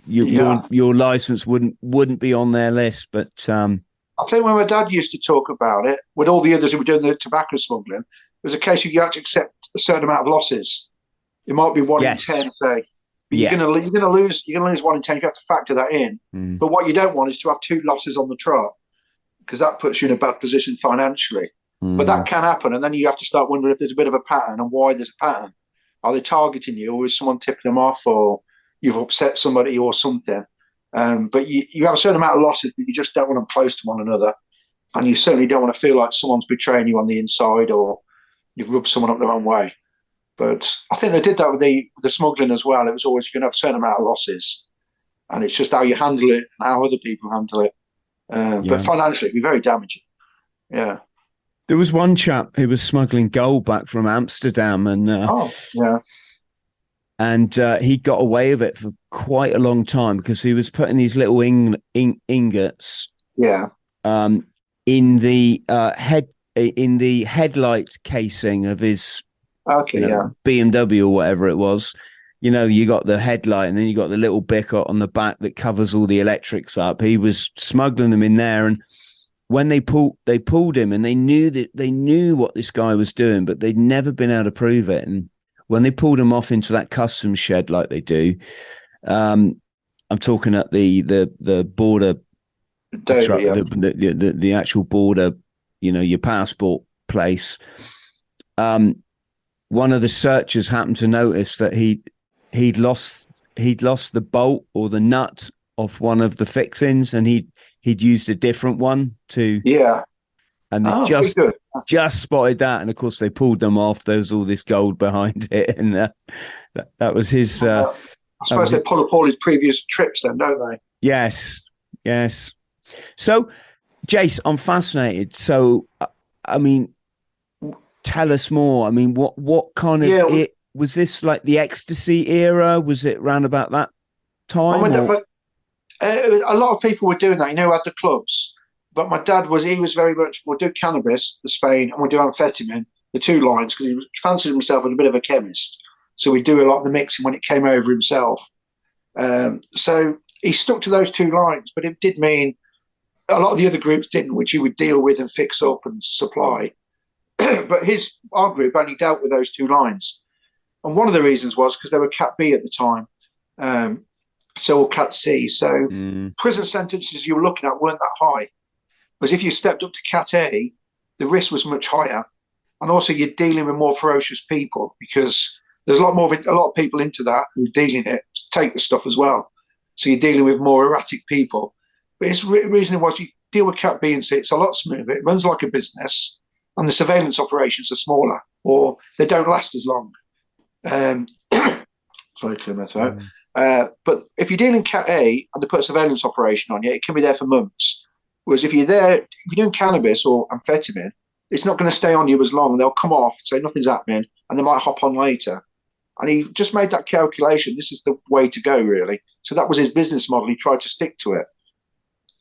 You, Yeah. Your your license wouldn't wouldn't be on their list, but um, I think when my dad used to talk about it with all the others who were doing the tobacco smuggling, it was a case of you had to accept a certain amount of losses. It might be one Yes. in ten, say. But Yeah. you're gonna you're gonna lose you're gonna lose one in ten. You have to factor that in. mm, But what you don't want is to have two losses on the trot because that puts you in a bad position financially. But mm, that can happen, and then you have to start wondering if there's a bit of a pattern and why there's a pattern. Are they targeting you, or is someone tipping them off, or you've upset somebody, or something? Um, but you, you have a certain amount of losses, but you just don't want them close to one another, and you certainly don't want to feel like someone's betraying you on the inside, or you've rubbed someone up the wrong way. But I think they did that with the the smuggling as well. It was always you're going to have a certain amount of losses, and it's just how you handle it and how other people handle it. Uh, Yeah. But financially, it'd be very damaging. Yeah. There was one chap who was smuggling gold back from Amsterdam, and uh, Oh, yeah. And uh, he got away with it for quite a long time because he was putting these little ing- ing- ingots Yeah. um, in the uh, head in the headlight casing of his Okay. you know, yeah. BMW or whatever it was. You know, you got the headlight and then you got the little bicker on the back that covers all the electrics up. He was smuggling them in there, and when they pulled, they pulled him, and they knew that they knew what this guy was doing, but they'd never been able to prove it. And when they pulled him off into that customs shed like they do, um, I'm talking at the the the border truck, yeah. the, the, the the actual border, you know, your passport place. Um, one of the searchers happened to notice that he he'd lost he'd lost the bolt or the nut off one of the fixings, and he he'd used a different one to, yeah. And they Oh, just just spotted that, and of course they pulled them off. There was all this gold behind it, and uh, that, that was his. Uh, I suppose they pull up all his previous trips, then, don't they? Yes, yes. So, Jace, I'm fascinated. So, uh, I mean, tell us more. I mean, what what kind of Yeah, it was this like the ecstasy era? Was it round about that time? I mean, uh, a lot of people were doing that, you know, at the clubs. But my dad was, he was very much, we'll do cannabis, the Spain, and we'll do amphetamine, the two lines because he, he fancied himself as a bit of a chemist. So we'd do a lot of the mixing when it came over himself. Um, so he stuck to those two lines, but it did mean a lot of the other groups didn't, which he would deal with and fix up and supply. but his our group only dealt with those two lines, and one of the reasons was because they were Cat B at the time, um, so or Cat C. So mm. prison sentences you were looking at weren't that high, because if you stepped up to Cat A, the risk was much higher, and also you're dealing with more ferocious people because there's a lot more a lot of people into that who are dealing it take the stuff as well. So you're dealing with more erratic people. But it's re- reason was you deal with Cat B and C, it's a lot smoother. It runs like a business, and the surveillance operations are smaller or they don't last as long. Um, sorry, clear my throat. Mm. Uh, but if you're dealing with Cat A and they put a surveillance operation on you, it can be there for months. Whereas if you're there, if you're doing cannabis or amphetamine, it's not going to stay on you as long. They'll come off, say nothing's happening, and they might hop on later. And he just made that calculation. This is the way to go, really. So that was his business model. He tried to stick to it.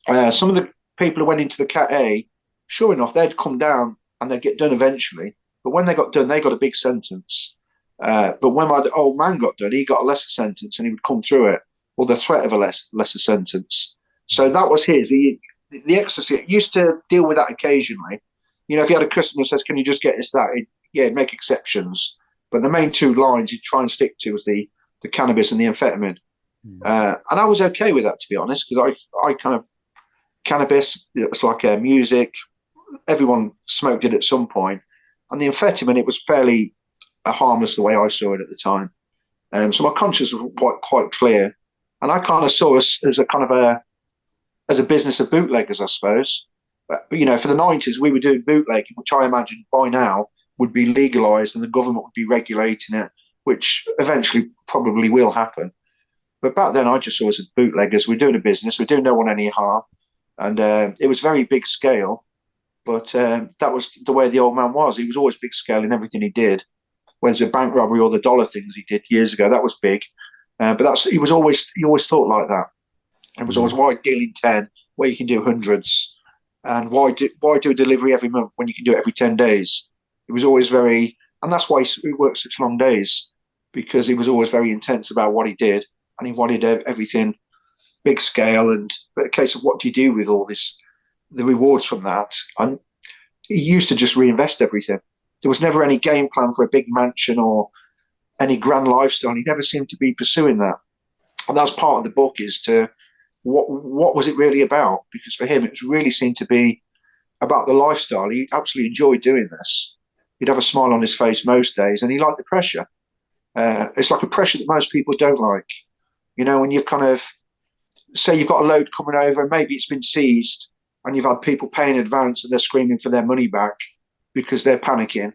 Uh, some of the people who went into the Cat A, sure enough, they'd come down and they'd get done eventually. But when they got done, they got a big sentence. Uh, but when my old man got done, he got a lesser sentence and he would come through it, or the threat of a less, lesser sentence. So that was his. He, the ecstasy used to deal with that occasionally. You know, if you had a customer says, "Can you just get us that?" He'd, yeah, make exceptions. But the main two lines he'd try and stick to was the the cannabis and the amphetamine. Mm. Uh, and I was okay with that, to be honest, because I I kind of cannabis. It was like uh, music. Everyone smoked it at some point, and the amphetamine it was fairly uh, harmless the way I saw it at the time. Um, so my conscience was quite quite clear, and I kind of saw us as a kind of a as a business of bootleggers, I suppose. But, you know, for the nineties, we were doing bootlegging, which I imagine by now would be legalised and the government would be regulating it, which eventually probably will happen. But back then, I just saw us as bootleggers. We're doing a business. We're doing no one any harm, and uh, it was very big scale. But uh, that was the way the old man was. He was always big scale in everything he did. Whether it's a bank robbery or the dollar things he did years ago, that was big. Uh, but that's he was always he always thought like that. It was always why deal in ten where you can do hundreds, and why do why do a delivery every month when you can do it every ten days? It was always very, and that's why he worked such long days because he was always very intense about what he did, and he wanted everything big scale. And but a case of what do you do with all this, the rewards from that, and he used to just reinvest everything. There was never any game plan for a big mansion or any grand lifestyle. He never seemed to be pursuing that, and that's part of the book is to what what was it really about? Because for him, it really seemed to be about the lifestyle. He absolutely enjoyed doing this. He'd have a smile on his face most days, and he liked the pressure. Uh, it's like a pressure that most people don't like. You know, when you kind of say you've got a load coming over, and maybe it's been seized, and you've had people paying in advance and they're screaming for their money back because they're panicking.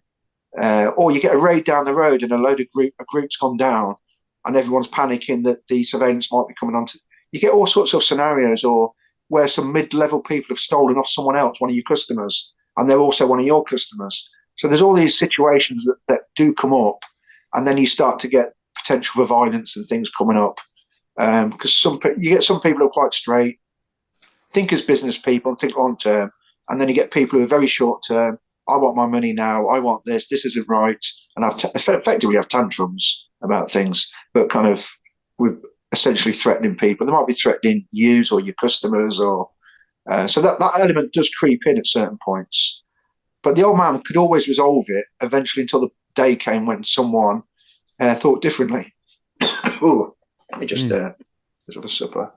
Uh, or you get a raid down the road and a load of group a group's gone down, and everyone's panicking that the surveillance might be coming on to you get all sorts of scenarios or where some mid-level people have stolen off someone else, one of your customers, and they're also one of your customers. So there's all these situations that, that do come up, and then you start to get potential for violence and things coming up. Because um, some you get some people who are quite straight, think as business people and think long term, and then you get people who are very short term. I want my money now. I want this. This isn't right, and I've t- effectively have tantrums about things, but kind of with essentially threatening people. They might be threatening you or your customers, or uh, so that that element does creep in at certain points. But the old man could always resolve it eventually until the day came when someone uh, thought differently. oh, let me just mm. uh, have a supper.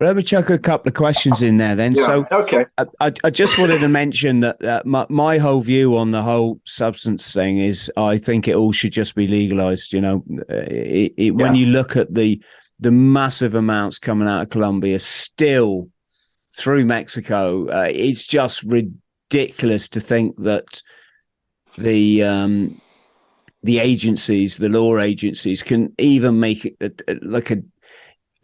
Let me chuck a couple of questions in there then. Yeah, so, okay. I, I, just wanted to mention that, that my, my whole view on the whole substance thing is I think it all should just be legalized. You know, it, it, yeah. when you look at the the massive amounts coming out of Colombia still through Mexico, uh, it's just ridiculous to think that the um, the agencies, the law agencies, can even make it a, a, like a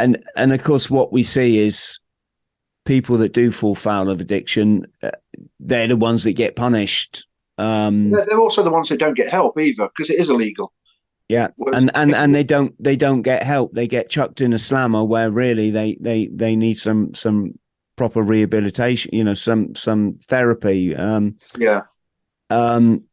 and and of course what we see is people that do fall foul of addiction uh, they're the ones that get punished. Um, they're also the ones that don't get help either because it is illegal. Yeah and and and they don't they don't get help. They get chucked in a slammer where really they they they need some some proper rehabilitation you know some some therapy um yeah. um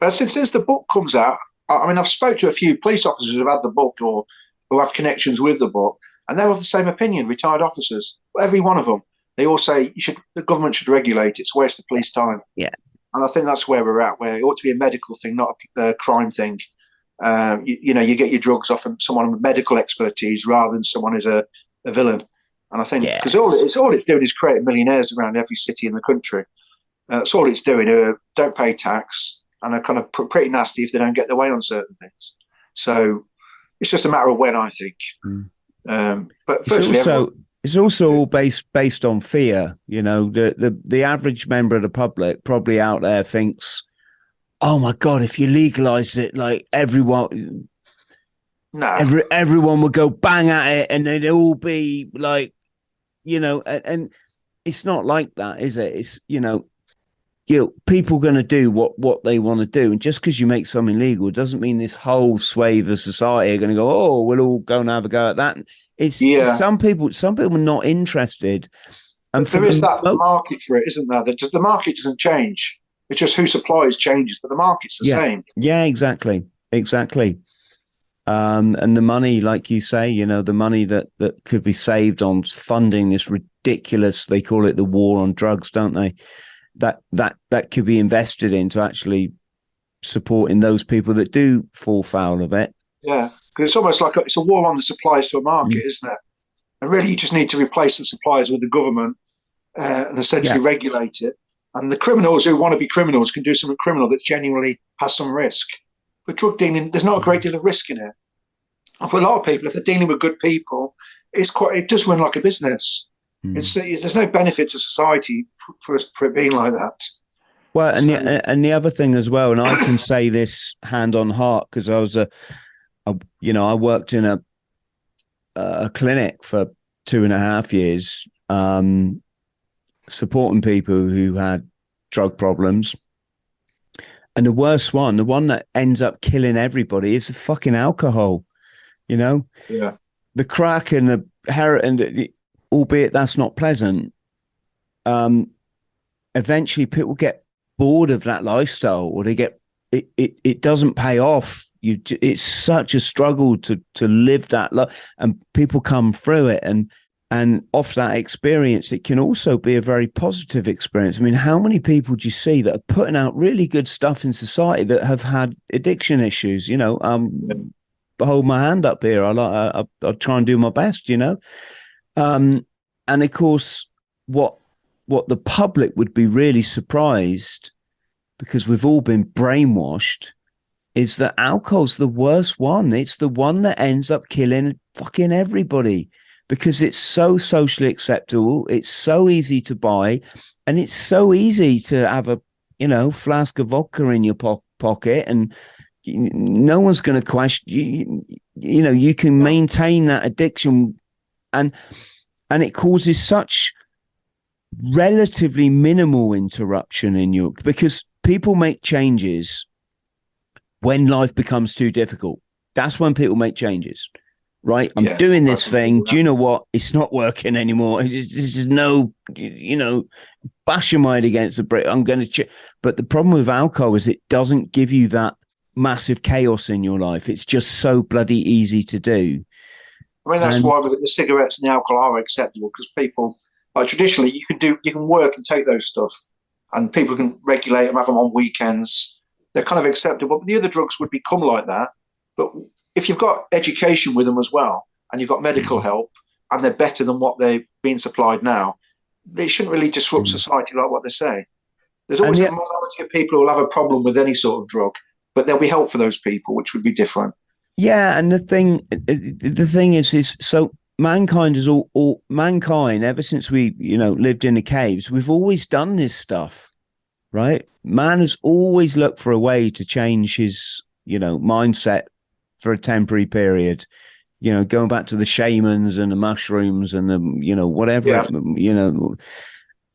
uh, since since the book comes out, I mean, I've spoke to a few police officers who've had the book or who have connections with the book, and they're of the same opinion. Retired officers, every one of them, they all say you should the government should regulate. It's a waste of police time. Yeah, and I think that's where we're at. Where it ought to be a medical thing, not a crime thing. Um, you, you, know, you get your drugs off of someone with medical expertise rather than someone who's a, a villain. And I think because yeah. all it's all it's doing is creating millionaires around every city in the country. Uh, that's all it's doing. Uh, don't pay tax and are kind of pr- pretty nasty if they don't get their way on certain things. So it's just a matter of when, I think. Mm. Um, but firstly, it's also, everyone, it's also all based based on fear. You know, the, the the average member of the public probably out there thinks, "Oh my god, if you legalize it, like everyone." No. Every, everyone would go bang at it and they'd all be like you know, and, and it's not like that, is it? It's you know, you know, people going to do what what they want to do, and just because you make something legal doesn't mean this whole swathe of society are going to go, oh, we'll all go and have a go at that. It's yeah. some people, some people are not interested. And there is that market for it, isn't there? That the market doesn't change. It's just who supplies changes, but the market's the yeah. same. Yeah, exactly, exactly. Um, and the money, like you say, you know, the money that that could be saved on funding this ridiculous, they call it the war on drugs, don't they? That that that could be invested into actually supporting those people that do fall foul of it. Yeah, because it's almost like a, it's a war on the supplies to a market, mm. isn't it? And really, you just need to replace the suppliers with the government uh, and essentially yeah. regulate it. And the criminals who want to be criminals can do something criminal that genuinely has some risk. But drug dealing, there's not a great deal of risk in it. And for a lot of people, if they're dealing with good people, it's quite it does run like a business. Mm. It's there's no benefit to society for, for, for it being like that. Well, and so, the, and the other thing as well, and I can say this hand on heart because I was a, a, you know, I worked in a a clinic for two and a half years, um, supporting people who had drug problems, and the worst one, the one that ends up killing everybody, is the fucking alcohol. You know, yeah, the crack and the heroin, albeit that's not pleasant. Um, eventually, people get bored of that lifestyle, or they get it. It, it doesn't pay off. You, it's such a struggle to to live that life, and people come through it, and and off that experience, it can also be a very positive experience. I mean, how many people do you see that are putting out really good stuff in society that have had addiction issues? You know, um, hold my hand up here. I like I, I, try and do my best, you know. Um, and of course, what what the public would be really surprised because we've all been brainwashed is that alcohol's the worst one. It's the one that ends up killing fucking everybody because it's so socially acceptable. It's so easy to buy, and it's so easy to have a you know flask of vodka in your po- pocket and no one's going to question you, you know you can maintain that addiction and and it causes such relatively minimal interruption in your because people make changes when life becomes too difficult that's when people make changes right i'm yeah, doing this thing do you know what it's not working anymore this is no you know bash your mind against the brick i'm going to ch-. but the problem with alcohol is it doesn't give you that massive chaos in your life. It's just so bloody easy to do. I mean, that's and, why the cigarettes and the alcohol are acceptable because people, like traditionally, you can do, you can work and take those stuff, and people can regulate them, have them on weekends. They're kind of acceptable. But the other drugs would become like that. But if you've got education with them as well, and you've got medical mm. help, and they're better than what they're being supplied now, they shouldn't really disrupt mm. society like what they say. There's always yet, a minority of people who will have a problem with any sort of drug, but there'll be help for those people, which would be different. Yeah, and the thing, the thing is, is so mankind is all, all mankind ever since we, you know, lived in the caves. We've always done this stuff, right? Man has always looked for a way to change his, you know, mindset for a temporary period. You know, going back to the shamans and the mushrooms and the, you know, whatever, yeah. you know.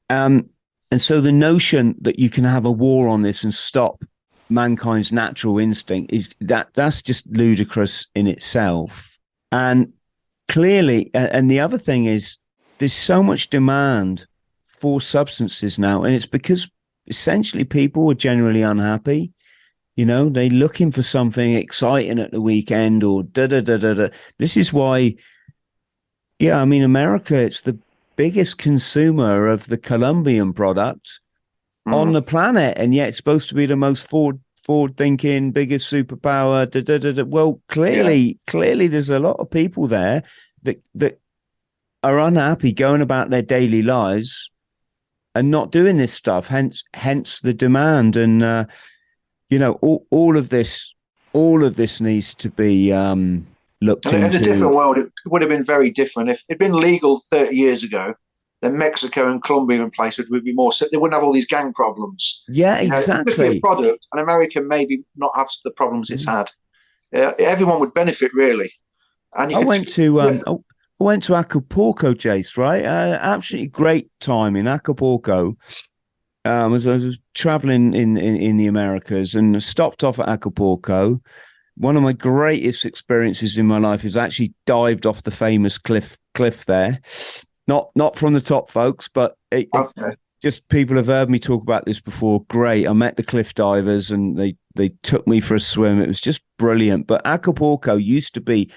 Um, and so the notion that you can have a war on this and stop mankind's natural instinct is that that's just ludicrous in itself. And clearly, and the other thing is, there's so much demand for substances now, and it's because essentially people are generally unhappy. You know, they're looking for something exciting at the weekend or da da da da da. This is why, yeah, I mean, America, it's the biggest consumer of the Colombian product mm. on the planet, and yet it's supposed to be the most forward forward thinking, biggest superpower. Da, da, da, da. Well, clearly, yeah. clearly, there's a lot of people there that that are unhappy going about their daily lives and not doing this stuff. Hence, hence the demand, and uh, you know, all all of this, all of this needs to be um, looked into. In a different world, it would have been very different if it'd been legal 30 years ago then Mexico and Colombia and places would be more. So They wouldn't have all these gang problems. Yeah, exactly. You know, product, and America maybe not have the problems it's mm. had. Uh, everyone would benefit really. And I went to um, I went to Acapulco, Jace. Right, uh, absolutely great time in Acapulco. Um, as I was traveling in, in in the Americas and stopped off at Acapulco. One of my greatest experiences in my life is actually dived off the famous cliff cliff there not not from the top folks, but it, okay. it, just people have heard me talk about this before. Great. I met the cliff divers and they they took me for a swim. It was just brilliant. But Acapulco used to be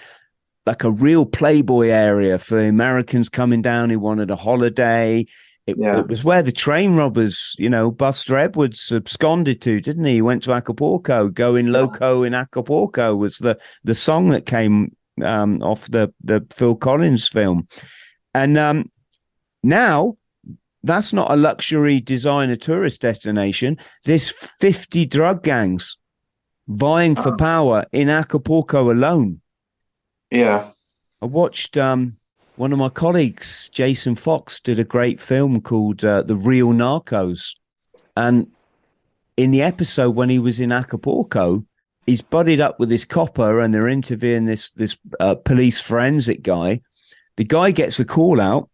like a real playboy area for the Americans coming down who wanted a holiday. It, yeah. it, was where the train robbers, you know, Buster Edwards absconded to, didn't he? He went to Acapulco. Going loco in Acapulco was the the song that came um, off the the Phil Collins film. And um, now that's not a luxury designer tourist destination. There's 50 drug gangs vying for oh. power in Acapulco alone. Yeah. I watched um, one of my colleagues, Jason Fox, did a great film called uh, The Real Narcos. And in the episode when he was in Acapulco, he's buddied up with this copper and they're interviewing this this uh, police forensic guy the guy gets the call out.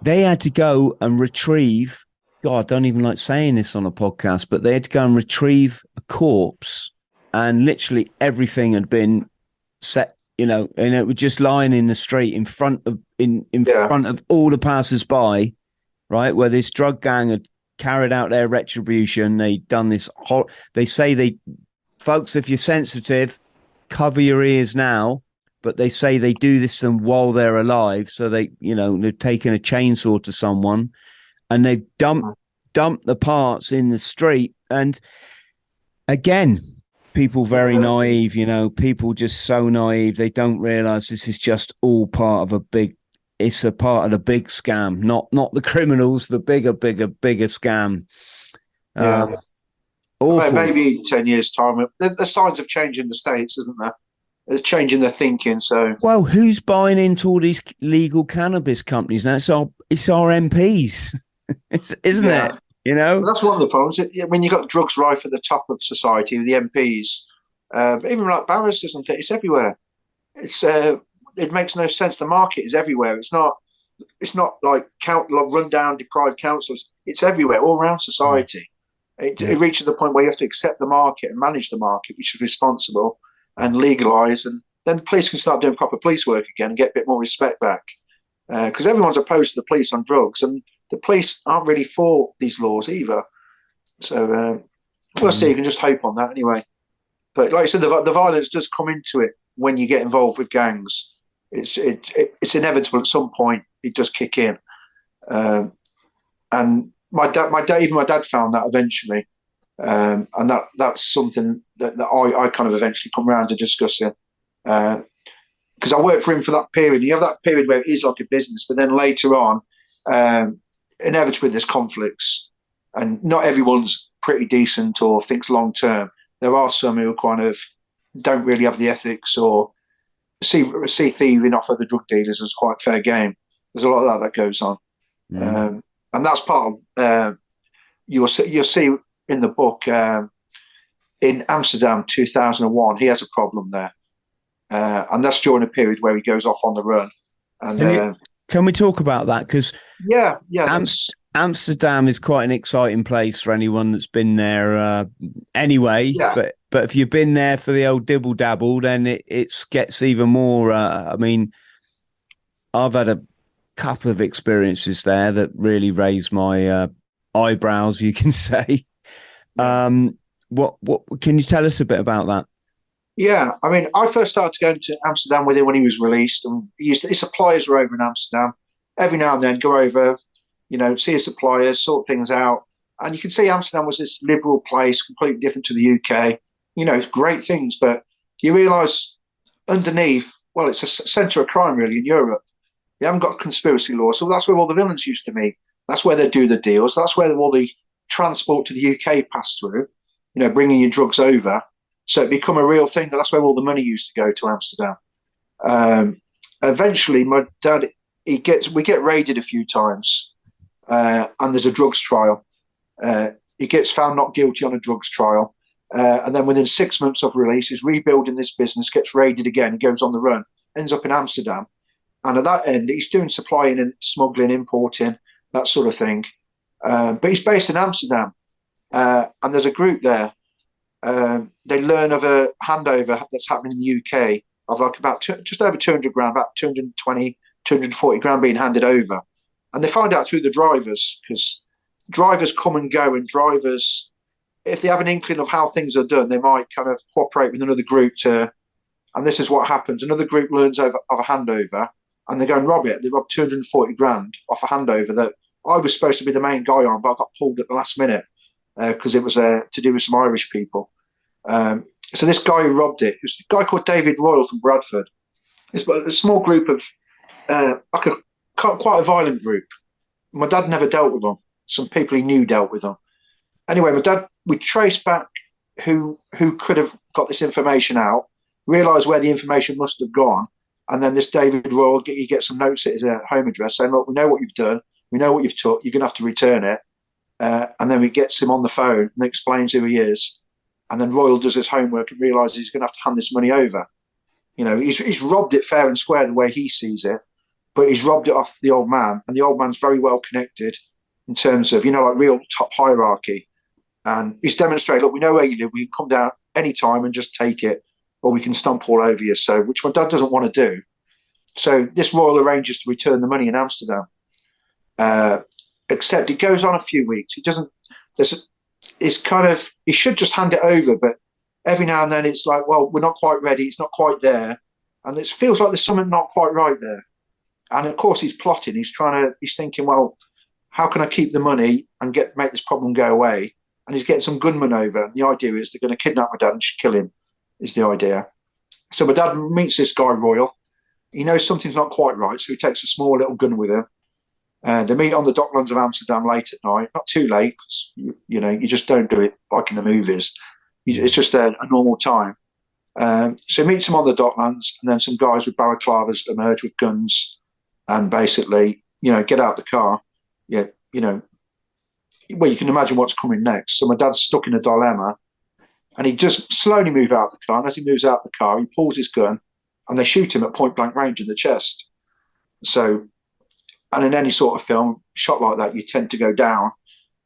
They had to go and retrieve. God, I don't even like saying this on a podcast, but they had to go and retrieve a corpse, and literally everything had been set. You know, and it was just lying in the street in front of in in yeah. front of all the passers-by, right? Where this drug gang had carried out their retribution. They'd done this. Hor- they say they, folks, if you're sensitive, cover your ears now but they say they do this to them while they're alive. So they, you know, they've taken a chainsaw to someone and they've dumped dumped the parts in the street. And again, people very naive, you know, people just so naive. They don't realize this is just all part of a big it's a part of the big scam, not not the criminals, the bigger, bigger, bigger scam. Yeah. Um. Maybe ten years time. The, the signs of change in the states, isn't there? Changing their thinking. So, well, who's buying into all these legal cannabis companies now? It's our it's our MPs, isn't yeah. it? You know, well, that's one of the problems. When you've got drugs rife at the top of society, with the MPs, uh, even like barristers and things, it's everywhere. It's uh, it makes no sense. The market is everywhere. It's not. It's not like count like run down deprived councils. It's everywhere, all around society. Mm. It, it reaches the point where you have to accept the market and manage the market, which is responsible and legalise, and then the police can start doing proper police work again and get a bit more respect back. Because uh, everyone's opposed to the police on drugs, and the police aren't really for these laws either. So uh, we'll see. You can just hope on that anyway. But like I said, the, the violence does come into it when you get involved with gangs. It's it, it it's inevitable at some point. It does kick in. Um, and my dad, my dad, even my dad found that eventually. Um, and that that's something that, that I, I kind of eventually come around to discussing. Because uh, I worked for him for that period. You have that period where it is like a business, but then later on, um, inevitably there's conflicts, and not everyone's pretty decent or thinks long term. There are some who kind of don't really have the ethics or see see thieving off other drug dealers as quite fair game. There's a lot of that that goes on, mm. um, and that's part of. Uh, you'll see, you'll see in the book um, in Amsterdam 2001, he has a problem there. Uh, and that's during a period where he goes off on the run. And can, you, uh, can we talk about that? Because yeah, yeah, Am- Amsterdam is quite an exciting place for anyone that's been there uh, anyway. Yeah. But but if you've been there for the old dibble dabble, then it it gets even more. Uh, I mean, I've had a couple of experiences there that really raised my uh, eyebrows, you can say. Um, what what can you tell us a bit about that? Yeah, I mean, I first started going to Amsterdam with him when he was released, and he used to, his suppliers were over in Amsterdam. Every now and then, go over, you know, see his suppliers, sort things out, and you can see Amsterdam was this liberal place, completely different to the UK. You know, great things, but you realise underneath, well, it's a centre of crime really in Europe. You haven't got conspiracy law, so that's where all the villains used to meet. That's where they do the deals. That's where all the transport to the UK pass through. You know, bringing your drugs over so it become a real thing. That's where all the money used to go to Amsterdam. Um, eventually, my dad he gets we get raided a few times, uh, and there's a drugs trial. Uh, he gets found not guilty on a drugs trial, uh, and then within six months of release, he's rebuilding this business, gets raided again, goes on the run, ends up in Amsterdam, and at that end, he's doing supplying and smuggling, importing, that sort of thing. Uh, but he's based in Amsterdam, uh, and there's a group there um, they learn of a handover that's happening in the UK of like about two, just over 200 grand, about 220, 240 grand being handed over. And they find out through the drivers because drivers come and go, and drivers, if they have an inkling of how things are done, they might kind of cooperate with another group to. And this is what happens: another group learns over of a handover, and they go and rob it. They rob 240 grand off a handover that I was supposed to be the main guy on, but I got pulled at the last minute because uh, it was uh, to do with some Irish people. Um, so this guy who robbed it, it was a guy called David Royal from Bradford. It's a small group of, uh, like a quite a violent group. My dad never dealt with them. Some people he knew dealt with them. Anyway, my dad, we traced back who who could have got this information out, realised where the information must have gone, and then this David Royal, he gets some notes at his uh, home address saying, "Look, we know what you've done. We know what you've took. You're going to have to return it." Uh, and then he gets him on the phone and explains who he is. And then Royal does his homework and realizes he's going to have to hand this money over. You know, he's, he's robbed it fair and square the way he sees it, but he's robbed it off the old man. And the old man's very well connected in terms of, you know, like real top hierarchy. And he's demonstrated, look, we know where you live. We can come down any time and just take it, or we can stomp all over you. So, which my dad doesn't want to do. So this Royal arranges to return the money in Amsterdam. Uh, except it goes on a few weeks. It doesn't. There's it's kind of he should just hand it over, but every now and then it's like, well, we're not quite ready. It's not quite there, and it feels like there's something not quite right there. And of course, he's plotting. He's trying to. He's thinking, well, how can I keep the money and get make this problem go away? And he's getting some gunmen over. And the idea is they're going to kidnap my dad and kill him. Is the idea. So my dad meets this guy Royal. He knows something's not quite right, so he takes a small little gun with him uh, they meet on the docklands of Amsterdam late at night, not too late, because you, you, know you just don't do it like in the movies. You, it's just a, a normal time. Um, so he meets them on the docklands, and then some guys with balaclavas emerge with guns, and basically, you know, get out the car. Yeah, you know, well, you can imagine what's coming next. So my dad's stuck in a dilemma, and he just slowly moves out the car. And as he moves out the car, he pulls his gun, and they shoot him at point blank range in the chest. So and in any sort of film shot like that, you tend to go down.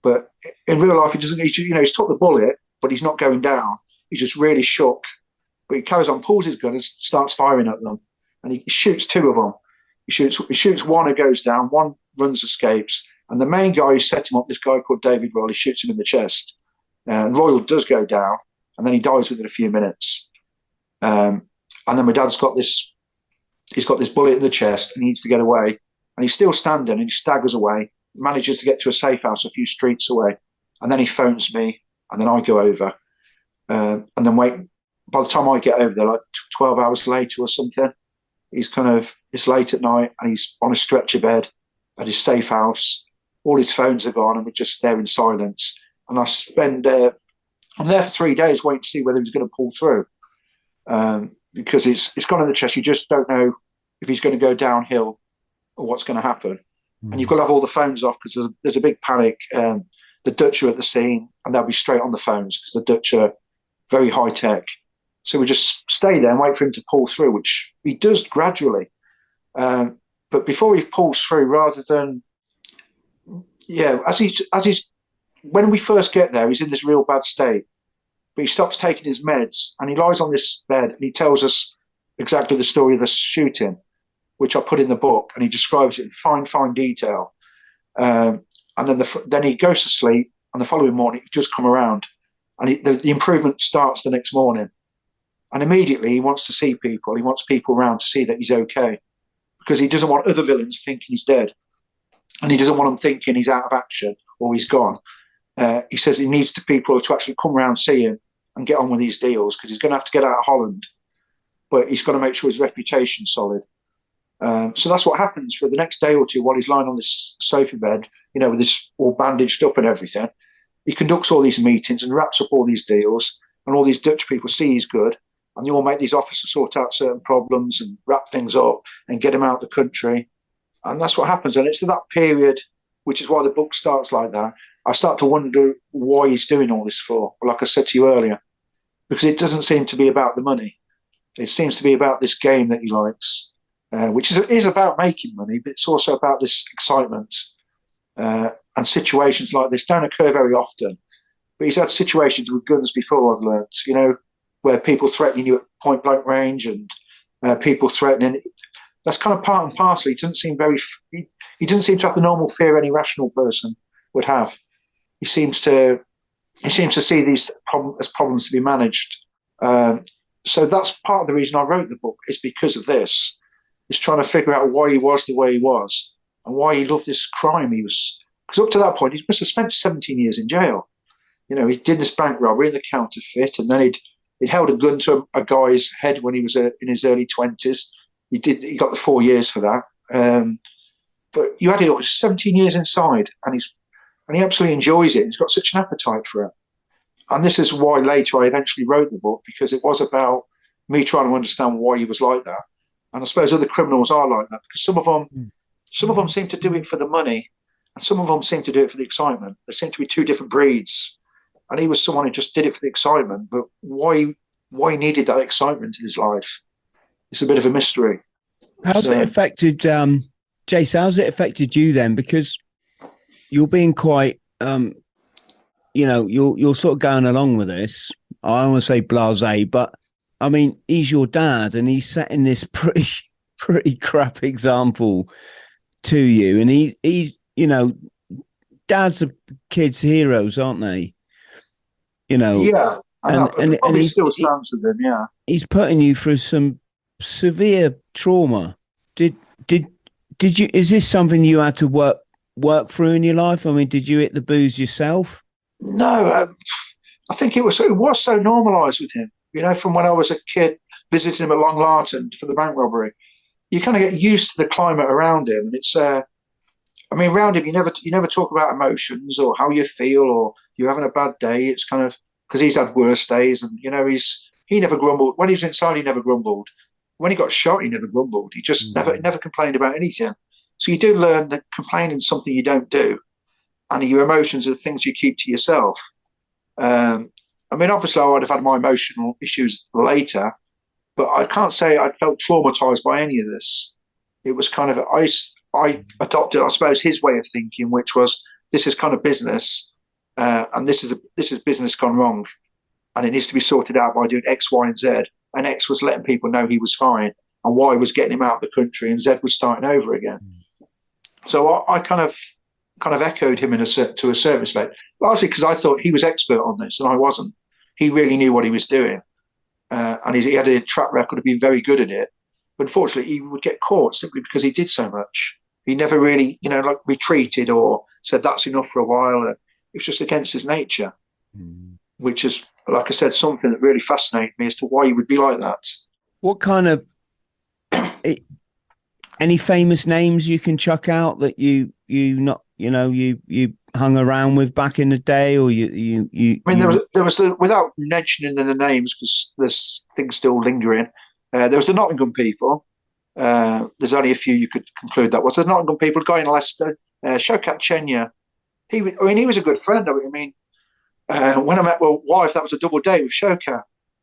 But in real life, he doesn't. He's, you know, he's took the bullet, but he's not going down. He's just really shook. But he carries on, pulls his gun, and starts firing at them. And he shoots two of them. He shoots. He shoots one who goes down. One runs, escapes. And the main guy who set him up, this guy called David Royal, he shoots him in the chest. And Royal does go down, and then he dies within a few minutes. Um, and then my dad's got this. He's got this bullet in the chest, and he needs to get away and he's still standing and he staggers away, manages to get to a safe house a few streets away. And then he phones me and then I go over. Uh, and then wait, by the time I get over there, like 12 hours later or something, he's kind of, it's late at night and he's on a stretcher bed at his safe house. All his phones are gone and we're just there in silence. And I spend, uh, I'm there for three days waiting to see whether he's going to pull through. Um, because it's, it's gone in the chest. You just don't know if he's going to go downhill what's going to happen. Mm. And you've got to have all the phones off because there's, there's, a big panic. Um, the Dutch are at the scene and they'll be straight on the phones because the Dutch are very high tech. So we just stay there and wait for him to pull through, which he does gradually. Um, but before he pulls through, rather than yeah, as he as he's when we first get there, he's in this real bad state. But he stops taking his meds and he lies on this bed and he tells us exactly the story of the shooting which I put in the book, and he describes it in fine, fine detail. Um, and then the, then he goes to sleep, and the following morning he just come around, and he, the, the improvement starts the next morning. And immediately he wants to see people. He wants people around to see that he's okay because he doesn't want other villains thinking he's dead. And he doesn't want them thinking he's out of action or he's gone. Uh, he says he needs the people to actually come around, see him, and get on with these deals because he's going to have to get out of Holland. But he's got to make sure his reputation's solid. Um, so that's what happens for the next day or two while he's lying on this sofa bed, you know, with this all bandaged up and everything. He conducts all these meetings and wraps up all these deals, and all these Dutch people see he's good, and they all make these offers to sort out certain problems and wrap things up and get him out of the country. And that's what happens. And it's that period, which is why the book starts like that. I start to wonder why he's doing all this for. Like I said to you earlier, because it doesn't seem to be about the money. It seems to be about this game that he likes uh, which is, is about making money, but it's also about this excitement. Uh, and situations like this don't occur very often. But he's had situations with guns before, I've learned, you know, where people threatening you at point blank range and uh, people threatening. That's kind of part and parcel. He doesn't seem very, he, he doesn't seem to have the normal fear any rational person would have. He seems to, he seems to see these problem, as problems to be managed. Um, so that's part of the reason I wrote the book is because of this is trying to figure out why he was the way he was and why he loved this crime. He was because up to that point he must have spent 17 years in jail. You know, he did this bank robbery and the counterfeit, and then he'd he'd held a gun to a, a guy's head when he was uh, in his early 20s. He did he got the four years for that. Um, but you had it 17 years inside, and he's and he absolutely enjoys it. He's got such an appetite for it. And this is why later I eventually wrote the book because it was about me trying to understand why he was like that and I suppose other criminals are like that because some of them, mm. some of them seem to do it for the money, and some of them seem to do it for the excitement. There seem to be two different breeds, and he was someone who just did it for the excitement. But why, why he needed that excitement in his life? It's a bit of a mystery. How's so, it affected, um, Jace? How's it affected you then? Because you're being quite, um, you know, you're you're sort of going along with this. I don't want to say blasé, but I mean, he's your dad, and he's setting this pretty pretty crap example to you, and he he you know, dads are kids' heroes, aren't they? You know, yeah, and, and, and he still stands with them. Yeah, he's putting you through some severe trauma. Did did did you? Is this something you had to work work through in your life? I mean, did you hit the booze yourself? No, um, I think it was it was so normalised with him. You know, from when I was a kid visiting him at Long Lartin for the bank robbery, you kind of get used to the climate around him. And it's, uh, I mean, around him, you never you never talk about emotions or how you feel or you're having a bad day. It's kind of because he's had worse days, and you know, he's he never grumbled when he was inside. He never grumbled. When he got shot, he never grumbled. He just mm-hmm. never never complained about anything. So you do learn that complaining is something you don't do, and your emotions are the things you keep to yourself. Um, I mean, obviously, I would have had my emotional issues later, but I can't say I felt traumatized by any of this. It was kind of I I adopted, I suppose, his way of thinking, which was this is kind of business, uh, and this is a, this is business gone wrong, and it needs to be sorted out by doing X, Y, and Z. And X was letting people know he was fine, and Y was getting him out of the country, and Z was starting over again. So I, I kind of kind of echoed him in a to a certain respect, largely because I thought he was expert on this and I wasn't. He really knew what he was doing, uh, and he, he, had a track record of being very good at it. But unfortunately, he would get caught simply because he did so much. He never really, you know, like retreated or said that's enough for a while. It was just against his nature, mm. which is, like I said, something that really fascinated me as to why he would be like that. What kind of any famous names you can chuck out that you you not you know you you hung around with back in the day, or you you you? I mean, there was there was the, without mentioning the names because there's things still lingering. Uh, there was the Nottingham people. Uh, there's only a few you could conclude that was the Nottingham people. Guy in Leicester, uh, Shaukat Chenya. He, I mean, he was a good friend. I mean, uh, when I met my wife, that was a double date with Shaukat.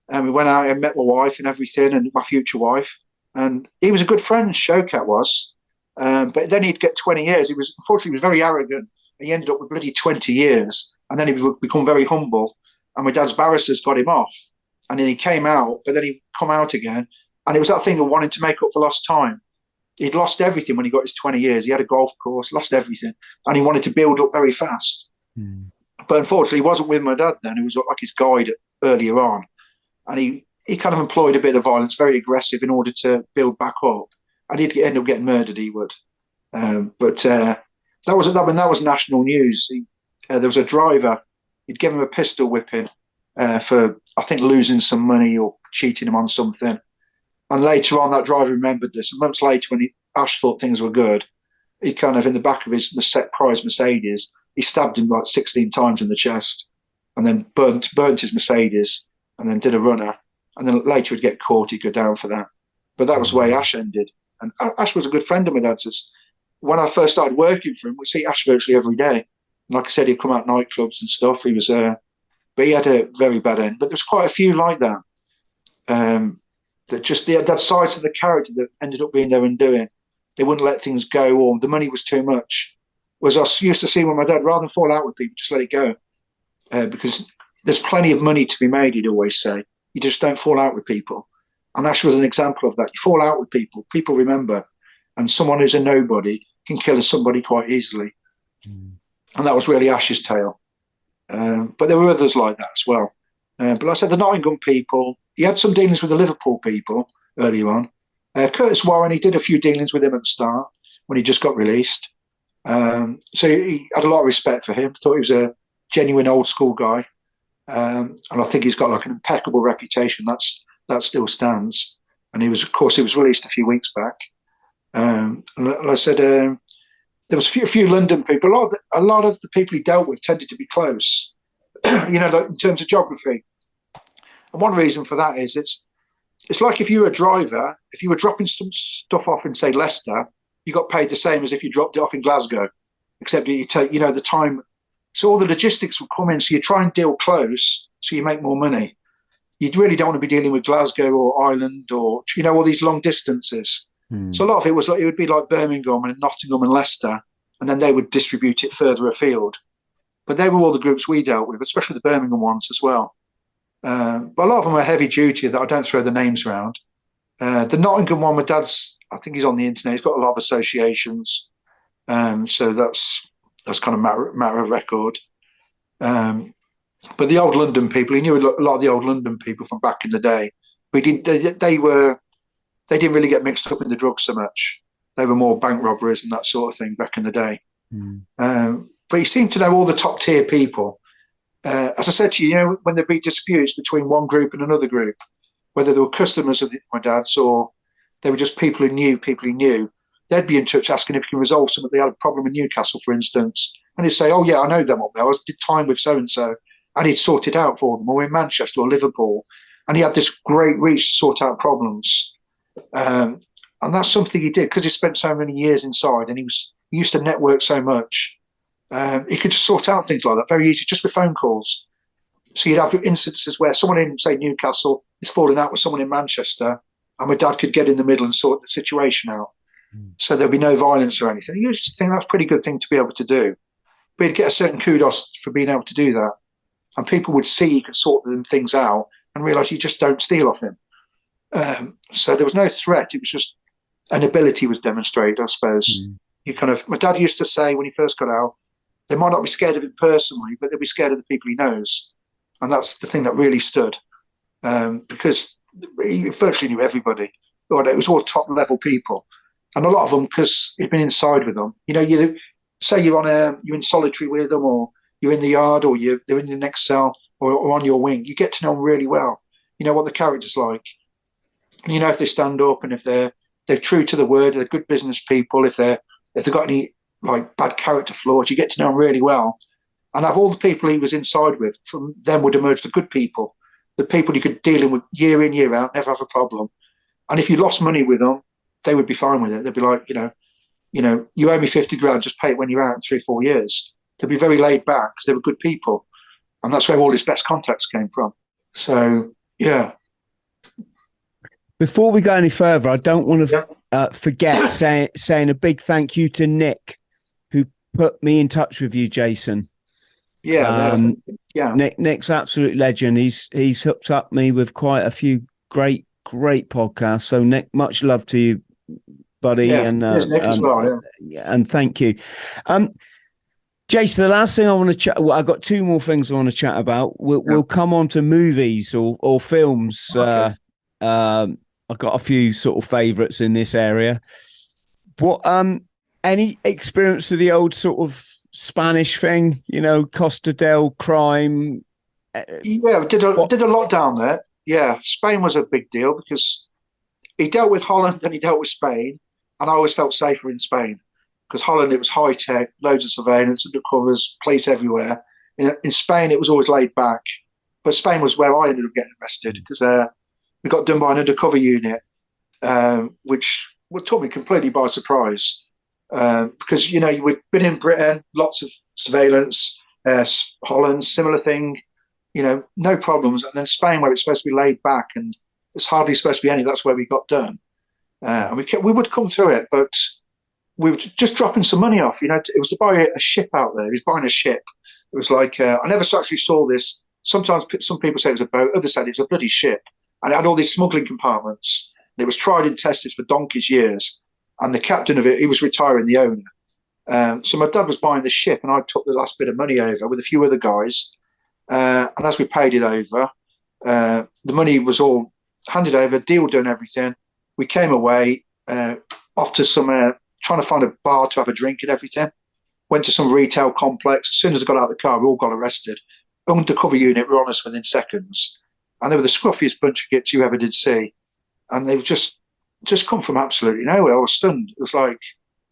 And we went out and met my wife and everything, and my future wife. And he was a good friend. Shaukat was. Um, but then he'd get 20 years. He was unfortunately he was very arrogant. He ended up with bloody 20 years, and then he would become very humble. And my dad's barristers got him off, and then he came out, but then he come out again, and it was that thing of wanting to make up for lost time. He'd lost everything when he got his 20 years. He had a golf course, lost everything, and he wanted to build up very fast. Mm. but unfortunately, he wasn't with my dad then. He was like his guide earlier on, and he he kind of employed a bit of violence, very aggressive, in order to build back up. And he'd end up getting murdered. He would, um, but uh, that was that when that was national news. He, uh, there was a driver. He'd given him a pistol whipping uh, for I think losing some money or cheating him on something. And later on, that driver remembered this. And months later, when he, Ash thought things were good, he kind of in the back of his set prize Mercedes, he stabbed him like 16 times in the chest, and then burnt burnt his Mercedes, and then did a runner, and then later he'd get caught, he'd go down for that. But that was the way Ash ended. And Ash was a good friend of my dad's. When I first started working for him, we see Ash virtually every day. And like I said, he'd come out nightclubs and stuff. He was, uh, but he had a very bad end. But there's quite a few like that. Um, that just the, that side of the character that ended up being there and doing. They wouldn't let things go, or the money was too much. Was I used to see with my dad, rather than fall out with people, just let it go, uh, because there's plenty of money to be made. He'd always say, you just don't fall out with people. And Ash was an example of that. You fall out with people, people remember, and someone who's a nobody can kill somebody quite easily. Mm. And that was really Ash's tale. Um, but there were others like that as well. Uh, but like I said, the Nottingham people, he had some dealings with the Liverpool people earlier on. Uh, Curtis Warren, he did a few dealings with him at the start when he just got released. Um, so he had a lot of respect for him. Thought he was a genuine old school guy, um, and I think he's got like an impeccable reputation. That's that still stands. And he was, of course, he was released a few weeks back. Um, and I said, um, there was a few, a few London people. A lot, of the, a lot of the people he dealt with tended to be close. you know, like in terms of geography. And one reason for that is it's it's like if you were a driver, if you were dropping some stuff off in say Leicester, you got paid the same as if you dropped it off in Glasgow, except you take you know the time. So all the logistics will come in. So you try and deal close, so you make more money. You really don't want to be dealing with Glasgow or Ireland or you know all these long distances. Hmm. So a lot of it was like it would be like Birmingham and Nottingham and Leicester, and then they would distribute it further afield. But they were all the groups we dealt with, especially the Birmingham ones as well. Um, but a lot of them are heavy duty that I don't throw the names around. Uh, the Nottingham one, my dad's, I think he's on the internet. He's got a lot of associations, um, so that's that's kind of matter, matter of record. Um, but the old London people, he knew a lot of the old London people from back in the day. But did, they, they were they didn't really get mixed up in the drugs so much. They were more bank robberies and that sort of thing back in the day. Mm. Um, but he seemed to know all the top tier people uh, as I said to you, you know, when there'd be disputes between one group and another group, whether they were customers of the, my dad's or they were just people who knew people he knew, they'd be in touch asking if he can resolve something. They had a problem in Newcastle, for instance, and he'd say, "Oh yeah, I know them up there. I did time with so and so," and he'd sort it out for them, or in Manchester or Liverpool, and he had this great reach to sort out problems. Um, and that's something he did because he spent so many years inside, and he was he used to network so much um, he could just sort out things like that very easy, just with phone calls. So you'd have instances where someone in, say, Newcastle is falling out with someone in Manchester, and my dad could get in the middle and sort the situation out. Mm. So there'd be no violence or anything. You just think that's a pretty good thing to be able to do. But he'd get a certain kudos for being able to do that. And people would see he could sort them things out and realise you just don't steal off him. Um, so there was no threat. It was just an ability was demonstrated, I suppose. Mm. You kind of, my dad used to say when he first got out, they might not be scared of him personally, but they'll be scared of the people he knows. And that's the thing that really stood um, because he virtually knew everybody. Or it was all top level people. And a lot of them, because he'd been inside with them, you know, you say you're on a, you're in solitary with them or you're in the yard or you're, they're in the next cell or, or on your wing, you get to know them really well. You know what the character's like. You know if they stand up and if they're they're true to the word, they're good business people, if they're if they've got any like bad character flaws. You get to know them really well. And of all the people he was inside with, from them would emerge the good people, the people he could deal with year in, year out, never have a problem. And if you lost money with them, they would be fine with it. They'd be like, you know, you know, you owe me 50 grand, just pay it when you're out in three four years. They'd be very laid back because they were good people. And that's where all his best contacts came from. So, yeah. Before we go any further, I don't want to yeah. uh, forget saying saying a big thank you to Nick who put me in touch with you, Jason. Yeah, um, yeah. Nick, Nick's absolute legend. He's he's hooked up me with quite a few great great podcasts. So Nick, much love to you, buddy, yeah, and uh, Nick um, as well, yeah. and thank you. Um, Jason, the last thing I want to chat. Well, I've got two more things I want to chat about. We'll, yeah. we'll come on to movies or or films. Okay. Uh, um, I've got a few sort of favourites in this area. What um any experience of the old sort of Spanish thing? You know, Costa del Crime. Uh, yeah, did a what? did a lot down there. Yeah, Spain was a big deal because he dealt with Holland and he dealt with Spain, and I always felt safer in Spain because Holland it was high tech, loads of surveillance, undercovers, police everywhere. In, in, Spain, it was always laid back, but Spain was where I ended up getting arrested because uh, we got done by an undercover unit, uh, which took me completely by surprise. Because you know we'd been in Britain, lots of surveillance, uh, Holland, similar thing, you know, no problems, and then Spain where it's supposed to be laid back and it's hardly supposed to be any. That's where we got done, uh, and we kept, we would come through it, but we were just dropping some money off. You know, it was to buy a ship out there. He was buying a ship. It was like uh, I never actually saw this. Sometimes some people say it was a boat, others said it was a bloody ship, and it had all these smuggling compartments. And it was tried and tested for donkey's years. And the captain of it, he was retiring, the owner. Um, so my dad was buying the ship, and I took the last bit of money over with a few other guys. Uh, and as we paid it over, uh, the money was all handed over, deal done, everything. We came away uh, off to some uh, trying to find a bar to have a drink and everything. Went to some retail complex. As soon as I got out of the car, we all got arrested. Undercover unit were on us within seconds. And they were the scruffiest bunch of gits you ever did see. And they've just just come from absolutely nowhere. I was stunned. It was like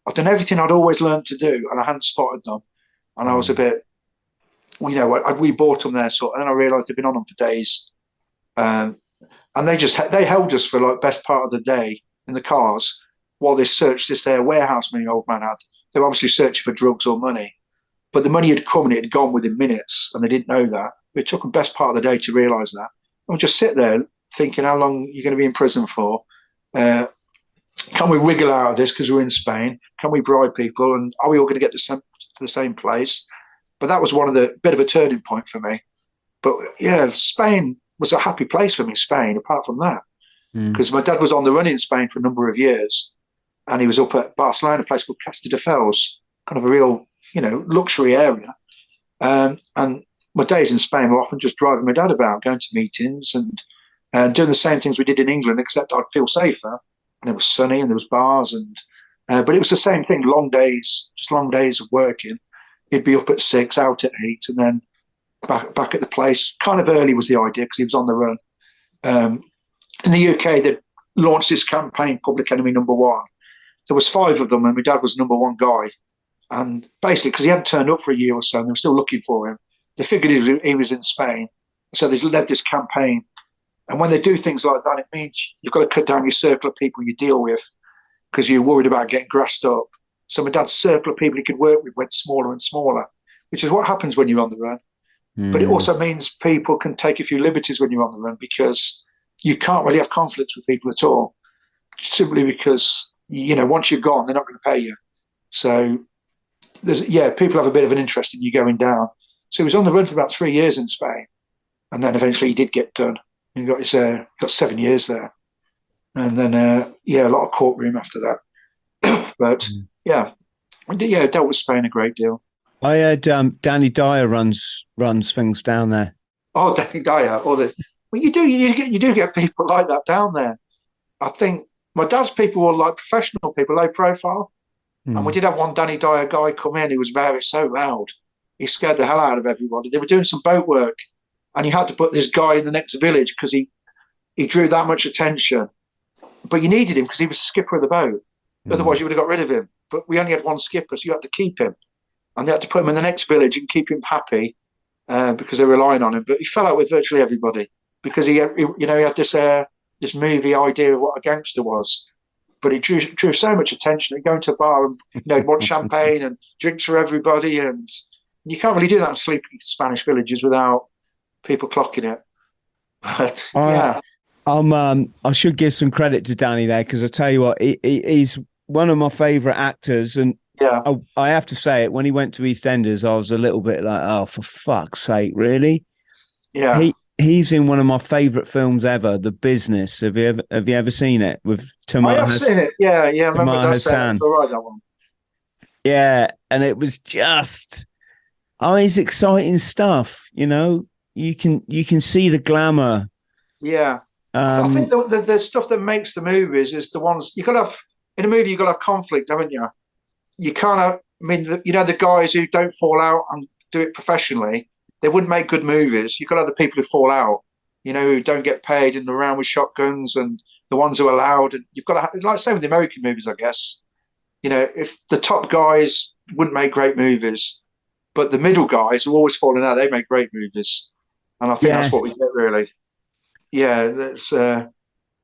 I've done everything I'd always learned to do, and I hadn't spotted them. And I was a bit, you know, I, we bought them there, so and then I realised they'd been on them for days. Um, and they just they held us for like best part of the day in the cars while they searched this there warehouse my old man had. They were obviously searching for drugs or money. But the money had come and it had gone within minutes, and they didn't know that. It took them best part of the day to realise that. And just sit there thinking how long you're going to be in prison for. Uh, can we wriggle out of this because we're in Spain? Can we bribe people? And are we all going to get to, some, to the same place? But that was one of the bit of a turning point for me. But yeah, Spain was a happy place for me, Spain, apart from that. Because mm. my dad was on the run in Spain for a number of years and he was up at Barcelona, a place called Castelldefels, kind of a real, you know, luxury area. Um, and my days in Spain were often just driving my dad about, going to meetings and uh, doing the same things we did in England, except I'd feel safer. And it was sunny and there was bars and, uh, but it was the same thing, long days, just long days of working. He'd be up at six, out at eight, and then back back at the place. Kind of early was the idea because he was on the run. Um, in the UK, they launched this campaign, Public Enemy Number One, there was five of them, and my dad was number one guy. And basically, because he hadn't turned up for a year or so, and they were still looking for him, they figured he was, he was in Spain. So they led this campaign. And when they do things like that, it means you've got to cut down your circle of people you deal with because you're worried about getting grassed up. So my dad's circle of people he could work with went smaller and smaller, which is what happens when you're on the run. Mm. But it hmm. also means people can take a few liberties when you're on the run because you can't really have conflicts with people at all, simply because you know, once you're gone, they're not going to pay you. So there's yeah, people have a bit of an interest in you going down. So he was on the run for about three years in Spain, and then eventually he did get done. He got his uh, got seven years there, and then uh, yeah, a lot of courtroom after that. but mm. yeah, yeah, dealt with Spain a great deal. I heard um, Danny Dyer runs runs things down there. Oh, Danny Dyer, or the well, you do you get you do get people like that down there. I think my dad's people were like professional people, low profile. Mm. And we hmm. did have one Danny Dyer guy come in. He was very so loud. He scared the hell out of everybody. They were doing some boat work, and he had to put this guy in the next village because he he drew that much attention. But you needed him because he was skipper of the boat. Mm. Otherwise, you would have got rid of him. But we only had one skipper, so you had to keep him, and they had to put him in the next village and keep him happy uh, because they're relying on him. But he fell out with virtually everybody because he, you know, he had this uh, this movie idea of what a gangster was. But it drew, drew so much attention. Going to a bar and you know want champagne and drinks for everybody, and you can't really do that in sleepy Spanish villages without people clocking it. But uh, yeah, um, um, I should give some credit to Danny there because I tell you what, he, he, he's one of my favourite actors, and yeah, I, I, have to say it. When he went to EastEnders, I was a little bit like, oh, for fuck's sake, really? Yeah, he he's in one of my favorite films ever, The Business. Have you ever have you ever seen it with Tamer? I have seen it. Yeah, yeah. I remember Hassan. All right, that one. Yeah, and it was just oh, it's exciting stuff. You know, you can you can see the glamour. Yeah, Um, I think the, the, the stuff that makes the movies is the ones you got to have in a movie. You got to have conflict, haven't you? You can't have. I mean, the, you know, the guys who don't fall out and do it professionally, they wouldn't make good movies. You've got other people who fall out. You know, who don't get paid and around with shotguns, and the ones who are loud. And you've got to like same with the American movies, I guess. You know, if the top guys wouldn't make great movies, but the middle guys who are always falling out, they make great movies. And I think Yes. that's what we get really. Yeah, that's uh,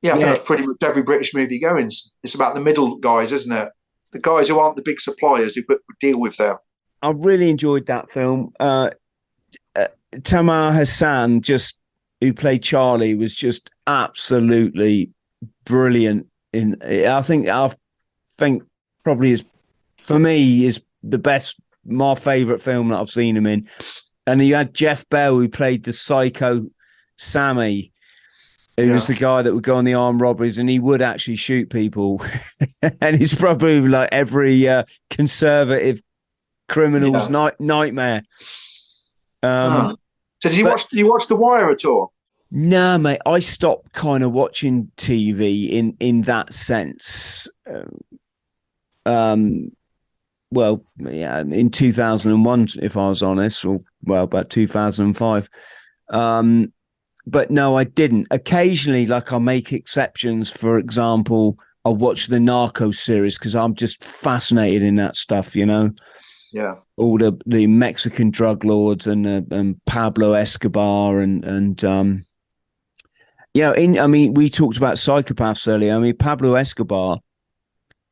yeah, I think that's pretty much every British movie going. It's, about the middle guys, isn't it? The guys who aren't the big suppliers who deal with them. I really enjoyed that film. Uh, Tamer Hassan, just who played Charlie, was just absolutely brilliant. In I think I think probably is for me is the best, my favorite film that I've seen him in. And you had Geoff Bell who played the psycho Sammy. Who was the guy that would go on the armed robberies and he would actually shoot people. and he's probably like every uh, conservative criminal's Yeah. night- nightmare. Um. So did you but- watch? Did you watch The Wire at all? No, mate, I stopped kind of watching TV in in that sense. Um, Um, well, yeah, in two thousand and one, if I was honest, or well, about two thousand and five. Um, but no, I didn't. Occasionally, like I'll make exceptions. For example, I'll watch the Narcos series because I'm just fascinated in that stuff. You know, Yeah. all the the Mexican drug lords and uh, and Pablo Escobar and and um yeah in I mean we talked about psychopaths earlier I mean Pablo Escobar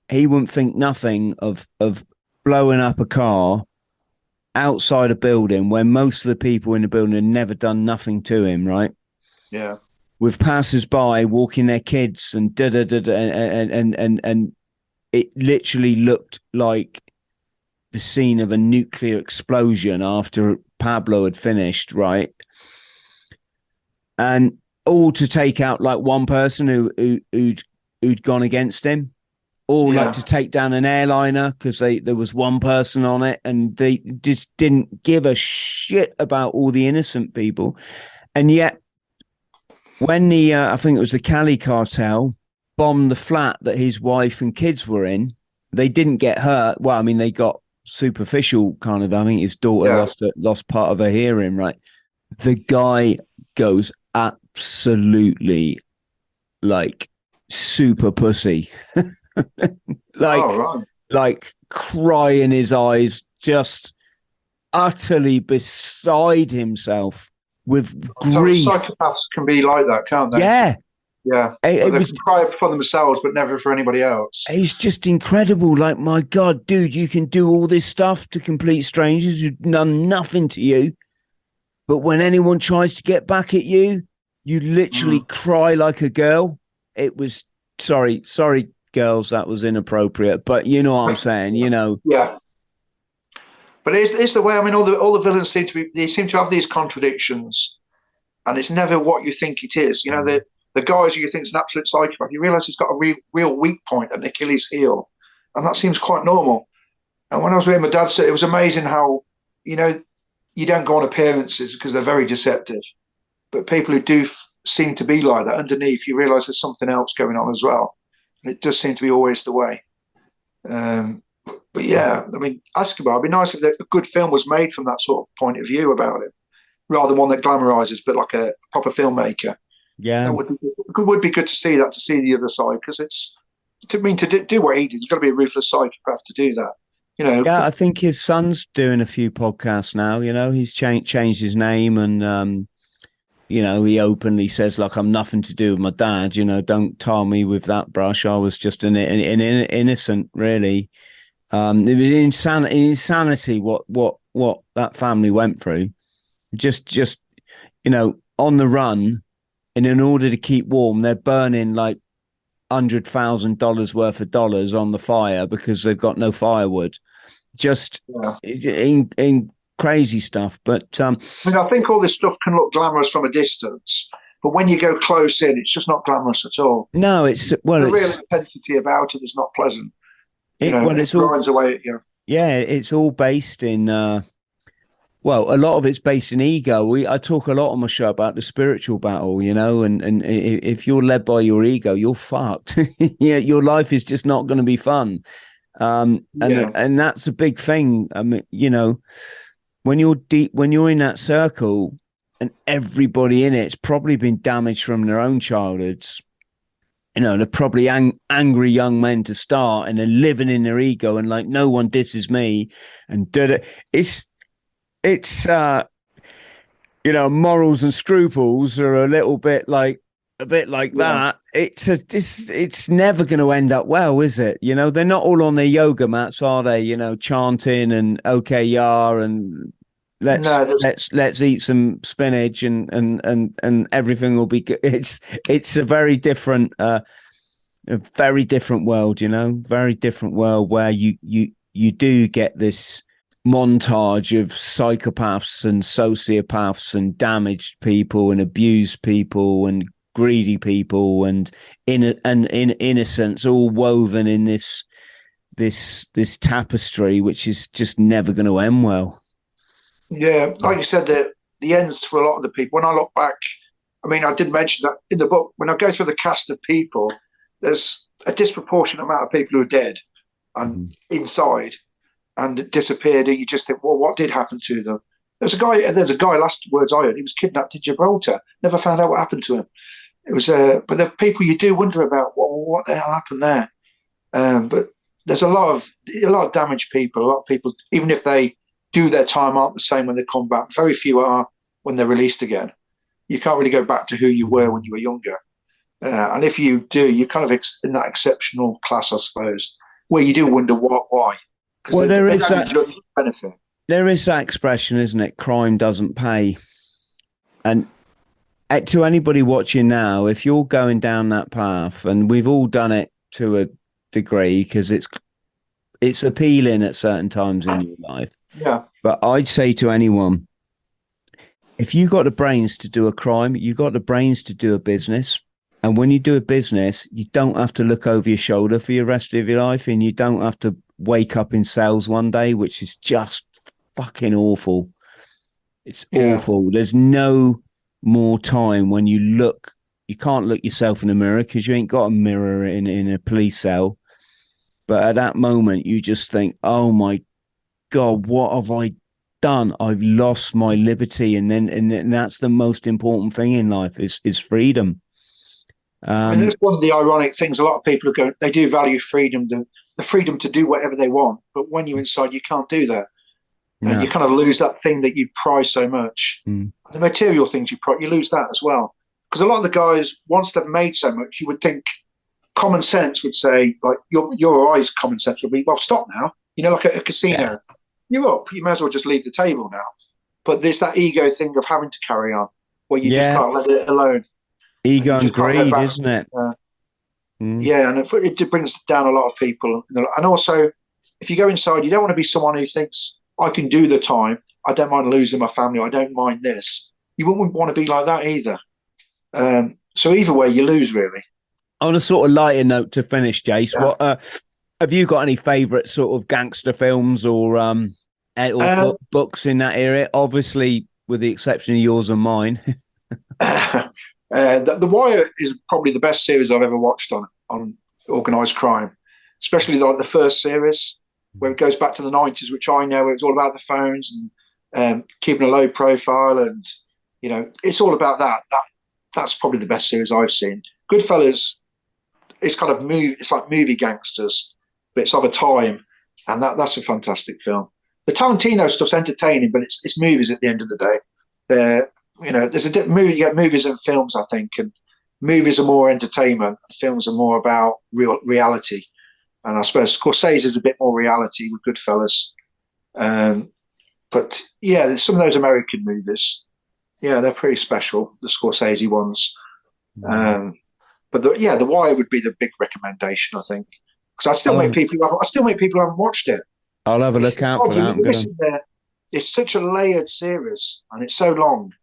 he wouldn't think nothing of of blowing up a car outside a building where most of the people in the building had never done nothing to him right Yeah. with passers-by walking their kids and da da da da and and and and it literally looked like the scene of a nuclear explosion after Pablo had finished, right? And all to take out like one person who, who who'd who'd gone against him, all Yeah. like to take down an airliner because they there was one person on it and they just didn't give a shit about all the innocent people, and yet when the uh, I think it was the Cali cartel bombed the flat that his wife and kids were in, they didn't get hurt. Well, I mean, they got superficial kind of. I think his daughter Yeah. lost a, lost part of her hearing. Right, the guy goes absolutely like super pussy, like oh, right. like crying his eyes, just utterly beside himself with grief. psychopaths can be like that, can't they? Yeah, Yeah. it, it was cry for themselves, but never for anybody else. It's just incredible. Like, my God, dude, you can do all this stuff to complete strangers who've done nothing to you. But when anyone tries to get back at you, you literally mm. cry like a girl. It was sorry, sorry, girls, that was inappropriate. But you know what I'm saying, you know. Yeah. But it's, it's the way. I mean, all the all the villains seem to be. They seem to have these contradictions, and it's never what you think it is. You know, mm. the the guys who you think is an absolute psychopath, you realise he's got a real real weak point, an Achilles heel, and that seems quite normal. And when I was with him, my dad said it was amazing how you know you don't go on appearances because they're very deceptive, but people who do f- seem to be like that underneath, you realise there's something else going on as well. And it does seem to be always the way. Um, but yeah, I mean, Escobar, it'd be nice if a good film was made from that sort of point of view about him, rather than one that glamorizes, but like a proper filmmaker. Yeah. It would it would be good to see that, to see the other side, because it's, to mean, to do, do what he did, you've got to be a ruthless psychopath to do that. You know, Yeah, I think his son's doing a few podcasts now. You know, he's changed changed his name, and um, you know, he openly says like, "I'm nothing to do with my dad." You know, don't tar me with that brush. I was just an, an, an innocent, really. Um, it was insan- insanity what what what that family went through. Just just you know, on the run, and in order to keep warm, they're burning like hundred thousand dollars worth of dollars on the fire because they've got no firewood. Just yeah. in, in crazy stuff. But um, I mean, I think all this stuff can look glamorous from a distance, but when you go close in, it's just not glamorous at all. no, it's well, the real intensity about it is not pleasant. You it, know, well, it it's all away at you. yeah, it's all based in uh, Well, a lot of it's based in ego. We I talk a lot on my show about the spiritual battle, you know, and and if you're led by your ego, you're fucked. yeah, your life is just not going to be fun. Um, and yeah. and that's a big thing. I mean, you know, when you're deep, when you're in that circle, and everybody in it's probably been damaged from their own childhoods. You know, they're probably ang- angry young men to start, and they're living in their ego, and like no one disses me, and it. It's it's uh you know morals and scruples are a little bit like a bit like yeah. that. It's a it's it's never going to end up well is it? You know they're not all on their yoga mats are they? You know chanting and okay yeah and let's no, let's let's eat some spinach and and and and everything will be good it's it's a very different uh a very different world you know? Very different world where you you you do get this montage of psychopaths and sociopaths and damaged people and abused people and greedy people and in and in innocence all woven in this this this tapestry which is just never going to end well. Yeah like you said the the ends for a lot of the people. When i look back i mean i did mention that in the book when i go through the cast of people there's a disproportionate amount of people who are dead and mm. inside and it disappeared, you just think, well, what did happen to them? There's a guy. There's a guy. Last words I heard, he was kidnapped in Gibraltar. Never found out what happened to him. It was, uh, but the people you do wonder about what what the hell happened there. Um, but there's a lot of a lot of damaged people. A lot of people, even if they do their time, aren't the same when they come back. Very few are when they're released again. You can't really go back to who you were when you were younger. Uh, and if you do, you're kind of ex- in that exceptional class, I suppose, where you do wonder what, why. Well, there is that benefit. There is that expression, isn't it? Crime doesn't pay. And uh, to anybody watching now, if you're going down that path, and we've all done it to a degree because it's it's appealing at certain times in your life. Yeah. But I'd say to anyone, if you got the brains to do a crime, you got the brains to do a business. And when you do a business, you don't have to look over your shoulder for the rest of your life, and you don't have to wake up in sales one day, which is just fucking awful. It's yeah. awful. There's no more time when you look. You can't look yourself in the mirror because you ain't got a mirror in in a police cell. But at that moment, you just think, "Oh my god, what have I done? I've lost my liberty." And then, and, and that's the most important thing in life is is freedom. Um, and that's one of the ironic things. A lot of people are going, they do value freedom, the, the freedom to do whatever they want. But when you're inside, you can't do that. No. And you kind of lose that thing that you prize so much. Mm. The material things you prize, you lose that as well. Because a lot of the guys, once they've made so much, you would think common sense would say, like your your eyes, common sense would be, well, stop now. You know, like a, a casino, yeah. you're up. You may as well just leave the table now. But there's that ego thing of having to carry on, where you yeah. just can't let it alone. Ego and, and greed, isn't it? Uh, mm. Yeah, and it, it brings down a lot of people. And also, if you go inside, you don't want to be someone who thinks, I can do the time. I don't mind losing my family. I don't mind this. You wouldn't want to be like that either. Um, so either way, you lose really. On a sort of lighter note to finish, Jace, yeah. what uh, have you got any favourite sort of gangster films or um eh, or um, books in that area? Obviously, with the exception of yours and mine. Uh, the, the, Wire is probably the best series I've ever watched on on organised crime, especially like the first series where it goes back to the nineties, which I know it's all about the phones and um, keeping a low profile, and you know it's all about that. That that's probably the best series I've seen. Goodfellas, it's kind of move. It's like movie gangsters, but it's of a time, and that that's a fantastic film. The Tarantino stuff's entertaining, but it's it's movies at the end of the day. They're you know, there's a movie. You get movies and films, I think, and movies are more entertainment. Films are more about real reality. And I suppose Scorsese is a bit more reality with Goodfellas. Um, but yeah, some of those American movies, yeah, they're pretty special. The Scorsese ones. Um, but the, yeah, The Wire would be the big recommendation, I think, because I still um, make people. I still make people haven't watched it. I'll have a look out for that. It's such a layered series, and it's so long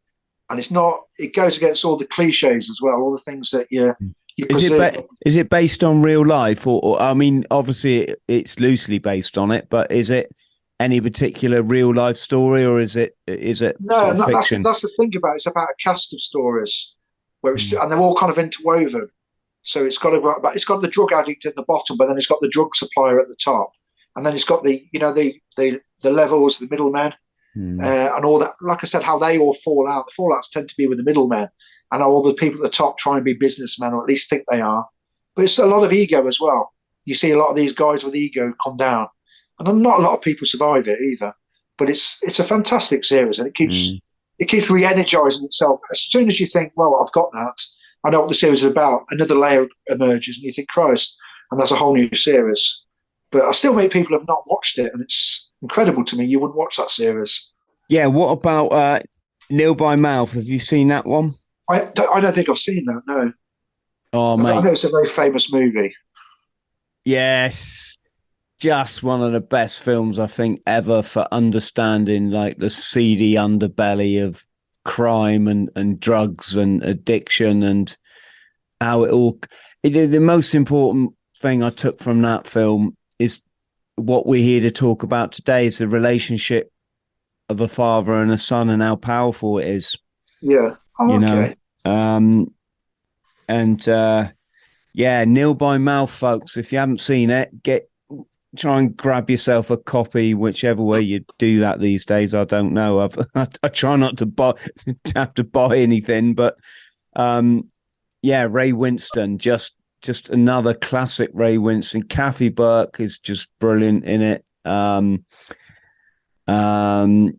and it's not. It goes against all the cliches as well, all the things that you. you is it ba- is it based on real life, or, or I mean, obviously it's loosely based on it, but is it any particular real life story, or is it is it no? That, that's that's the thing about it. it's about a cast of stories where it's mm. and they're all kind of interwoven. So it's got a, it's got the drug addict at the bottom, but then it's got the drug supplier at the top, and then it's got the you know the the the levels, the middlemen, mm. uh, and all that. Like I said, how they all fall out. The fallouts tend to be with the middlemen, and all the people at the top try and be businessmen, or at least think they are. But it's a lot of ego as well. You see a lot of these guys with ego come down, and not a lot of people survive it either. But it's it's a fantastic series, and it keeps mm. it keeps re-energizing itself. As soon as you think, well, I've got that, I know what the series is about. Another layer emerges, and you think, Christ, and that's a whole new series. But I still meet people who have not watched it, and it's incredible to me. You wouldn't watch that series. Yeah. What about uh, Nil by Mouth? Have you seen that one? I don't, I don't think I've seen that. No. Oh, man, I know it's a very famous movie. Yes. Just one of the best films I think ever for understanding like the seedy underbelly of crime and, and drugs and addiction and how it all. It, the most important thing I took from that film is what we're here to talk about today is the relationship of a father and a son and how powerful it is. Yeah. Oh, you know, um, and uh, yeah, Nil by Mouth, folks. If you haven't seen it, get try and grab yourself a copy, whichever way you do that these days. I don't know. I've, I, I try not to buy to have to buy anything, but um, yeah, Ray Winstone just just another classic Ray Winstone. Kathy Burke is just brilliant in it. Um, um,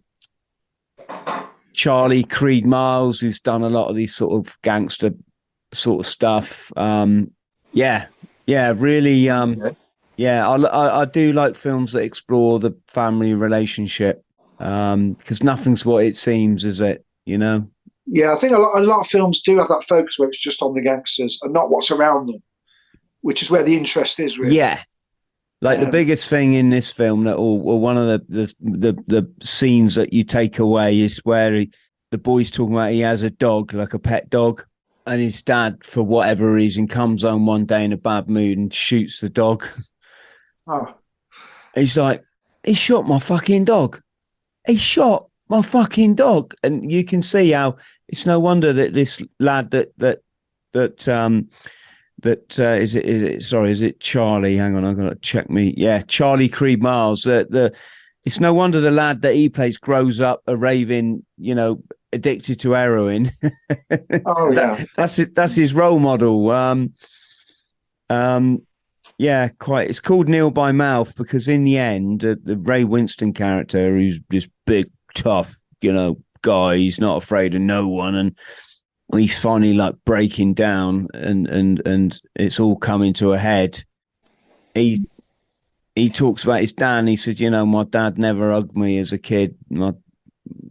Charlie Creed Miles, who's done a lot of these sort of gangster sort of stuff. Um, yeah, yeah, really. Um, yeah, I, I, I, do like films that explore the family relationship because um, nothing's what it seems, is it? You know. Yeah, I think a lot, a lot of films do have that focus where it's just on the gangsters and not what's around them, which is where the interest is. Really. Yeah, like um, the biggest thing in this film that, or, or one of the, the, the the scenes that you take away is where he, the boy's talking about he has a dog, like a pet dog, and his dad, for whatever reason, comes home one day in a bad mood and shoots the dog. Oh. He's like, he shot my fucking dog. He shot my fucking dog, and you can see how it's no wonder that this lad that that that um that uh, is it is it sorry is it Charlie? Hang on, I'm gonna check me. Yeah, Charlie Creed Miles. The the it's no wonder the lad that he plays grows up a raving, you know, addicted to heroin. oh yeah, that, that's it. That's his role model. Um, um, yeah, quite. It's called Nil by Mouth because in the end, uh, the Ray Winstone character, who's this big, tough, you know, guy, he's not afraid of no one, and he's finally like breaking down, and and and it's all coming to a head. He he talks about his dad. he said, you know, my dad never hugged me as a kid. My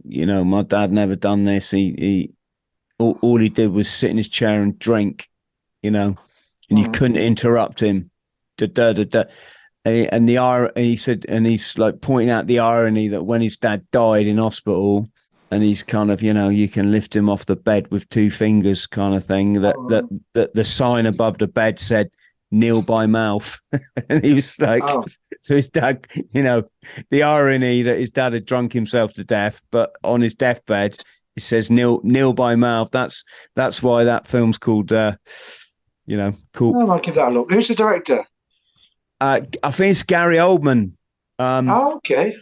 you know, my dad never done this. He, he all, all he did was sit in his chair and drink, you know, and you mm. couldn't interrupt him. Da, da, da, da. And the and he said, and he's like pointing out the irony that when his dad died in hospital, and he's kind of, you know, you can lift him off the bed with two fingers, kind of thing. That that that the sign above the bed said, kneel by mouth," and he was like, oh. So his dad, you know, the irony that his dad had drunk himself to death, but on his deathbed, he says kneel nil by mouth. That's that's why that film's called uh, you know, cool. Oh, I'll give that a look. Who's the director? Uh, I think it's Gary Oldman. Um, oh, okay.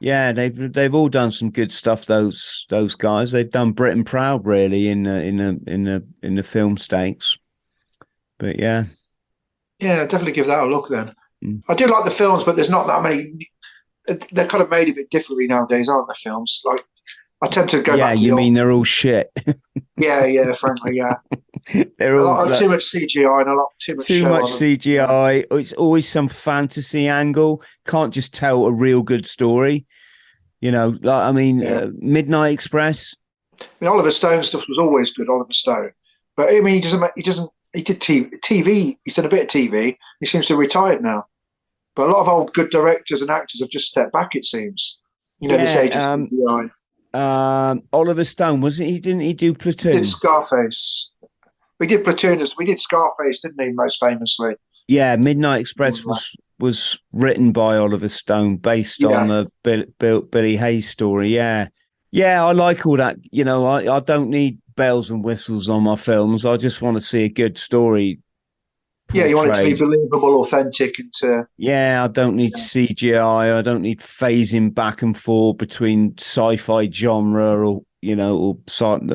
Yeah, they've they've all done some good stuff. Those those guys, they've done Britain proud, really, in the, in the in the in the film stakes. But yeah, yeah, definitely give that a look then. Mm. I do like the films, but there's not that many. They're kind of made a bit differently nowadays, aren't the films? Like I tend to go. Yeah, you the mean they're all shit? yeah, yeah, frankly, yeah. they're a all lot, too much CGI and a lot too much. Too much CGI. It's always some fantasy angle. Can't just tell a real good story. You know, like I mean, yeah. uh, Midnight Express. I mean, Oliver Stone stuff was always good. Oliver Stone, but I mean, he doesn't. He doesn't. He did TV. TV. He's done a bit of TV. He seems to have retired now. But a lot of old good directors and actors have just stepped back. It seems. You know, yeah, this age um, um, Oliver Stone wasn't he? Didn't he do Platoon? He did Scarface. We did Platoon. We did Scarface, didn't he? Most famously. Yeah, Midnight Express was was written by Oliver Stone, based yeah. on the Bill, Bill, Billy Hayes story. Yeah, yeah, I like all that. You know, I, I don't need bells and whistles on my films. I just want to see a good story. Portrayed. Yeah, you want it to be believable, authentic, and to... yeah. I don't need. CGI. I don't need phasing back and forth between sci-fi genre or you know or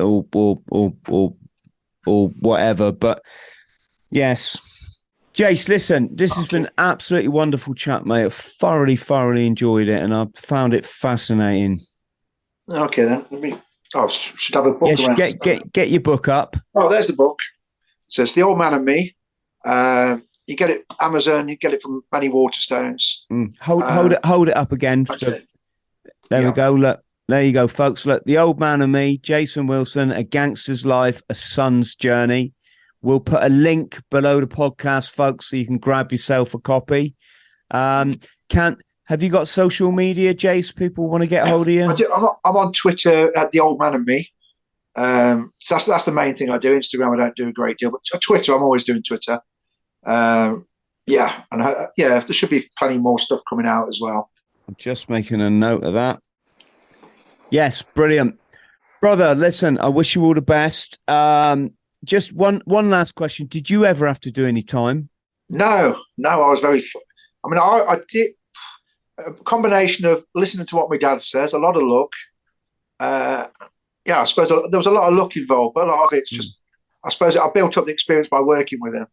or or or, or, or whatever. But yes, Jace, listen, this has been absolutely wonderful chat, mate. I've thoroughly, thoroughly enjoyed it, and I've found it fascinating. Okay, then let me. Oh, should have a book. Yes, get get get your book up. Oh, there's the book. So it's the old man and me. Uh, you get it Amazon. You get it from Manny Waterstones. Mm. Hold uh, hold it hold it up again. So, there yeah. we go. Look, there you go, folks. Look, the old man and me, Jason Wilson, a gangster's life, a son's journey. We'll put a link below the podcast, folks, so you can grab yourself a copy. Um, can have you got social media, Jace? People want to get hold of you. I do, I'm, I'm, on Twitter at the old man and me. Um, so that's that's the main thing I do. Instagram, I don't do a great deal, but Twitter, I'm always doing Twitter. Um, yeah, and uh, yeah, there should be plenty more stuff coming out as well. I'm just making a note of that. Yes, brilliant, brother. Listen, I wish you all the best. Um, just one one last question: Did you ever have to do any time? No, no. I was very. I mean, I, I did a combination of listening to what my dad says, a lot of luck. Uh, yeah, I suppose there was a lot of luck involved, but a lot of it's just. I suppose I built up the experience by working with him.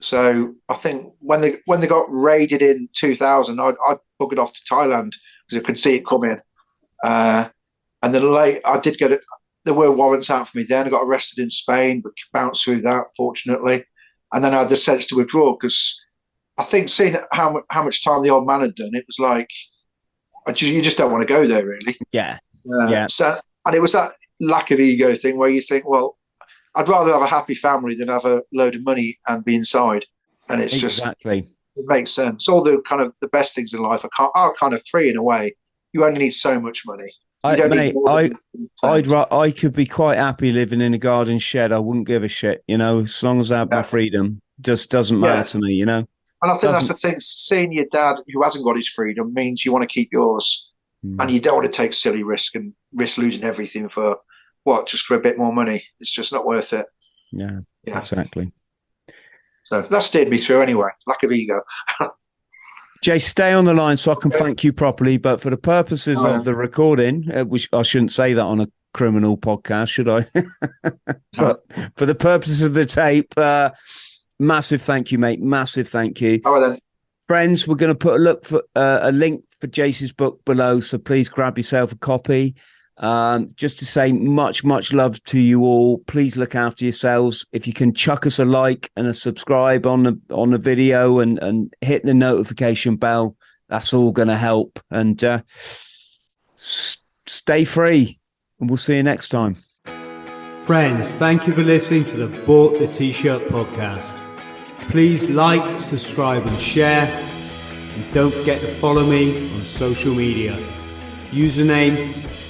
So I think when they when they got raided in 2000, I, I buggered off to Thailand because I could see it coming. Uh, and then late, I did get it there were warrants out for me then. I got arrested in Spain, but bounced through that, fortunately. And then I had the sense to withdraw because I think seeing how how much time the old man had done, it was like just, you just don't want to go there, really. Yeah, uh, yeah. So, and it was that lack of ego thing where you think, well, I'd rather have a happy family than have a load of money and be inside. And it's exactly. just it makes sense. All the kind of the best things in life are, are kind of free in a way. You only need so much money. I, mate, I, I'd, I could be quite happy living in a garden shed. I wouldn't give a shit, you know, as long as I have yeah. my freedom. Just doesn't matter yeah. to me, you know. And I think doesn't... that's the thing. Seeing your dad who hasn't got his freedom means you want to keep yours, mm. and you don't want to take silly risk and risk losing everything for what? Just for a bit more money. It's just not worth it. Yeah, yeah. exactly. So that steered me through anyway. Lack of ego. Jay, stay on the line so I can thank you properly. But for the purposes of the recording, uh, which I shouldn't say that on a criminal podcast, should I? but for the purposes of the tape, uh, massive thank you, mate. Massive thank you. All right, then. Friends, we're going to put a look for uh, a link for Jace's book below, so please grab yourself a copy. Um, just to say much, much love to you all. Please look after yourselves. If you can chuck us a like and a subscribe on the on the video and and hit the notification bell, that's all going to help. And uh, s- stay free, and we'll see you next time. Friends, thank you for listening to the Bought the T-shirt podcast. Please like, subscribe, and share. And don't forget to follow me on social media. Username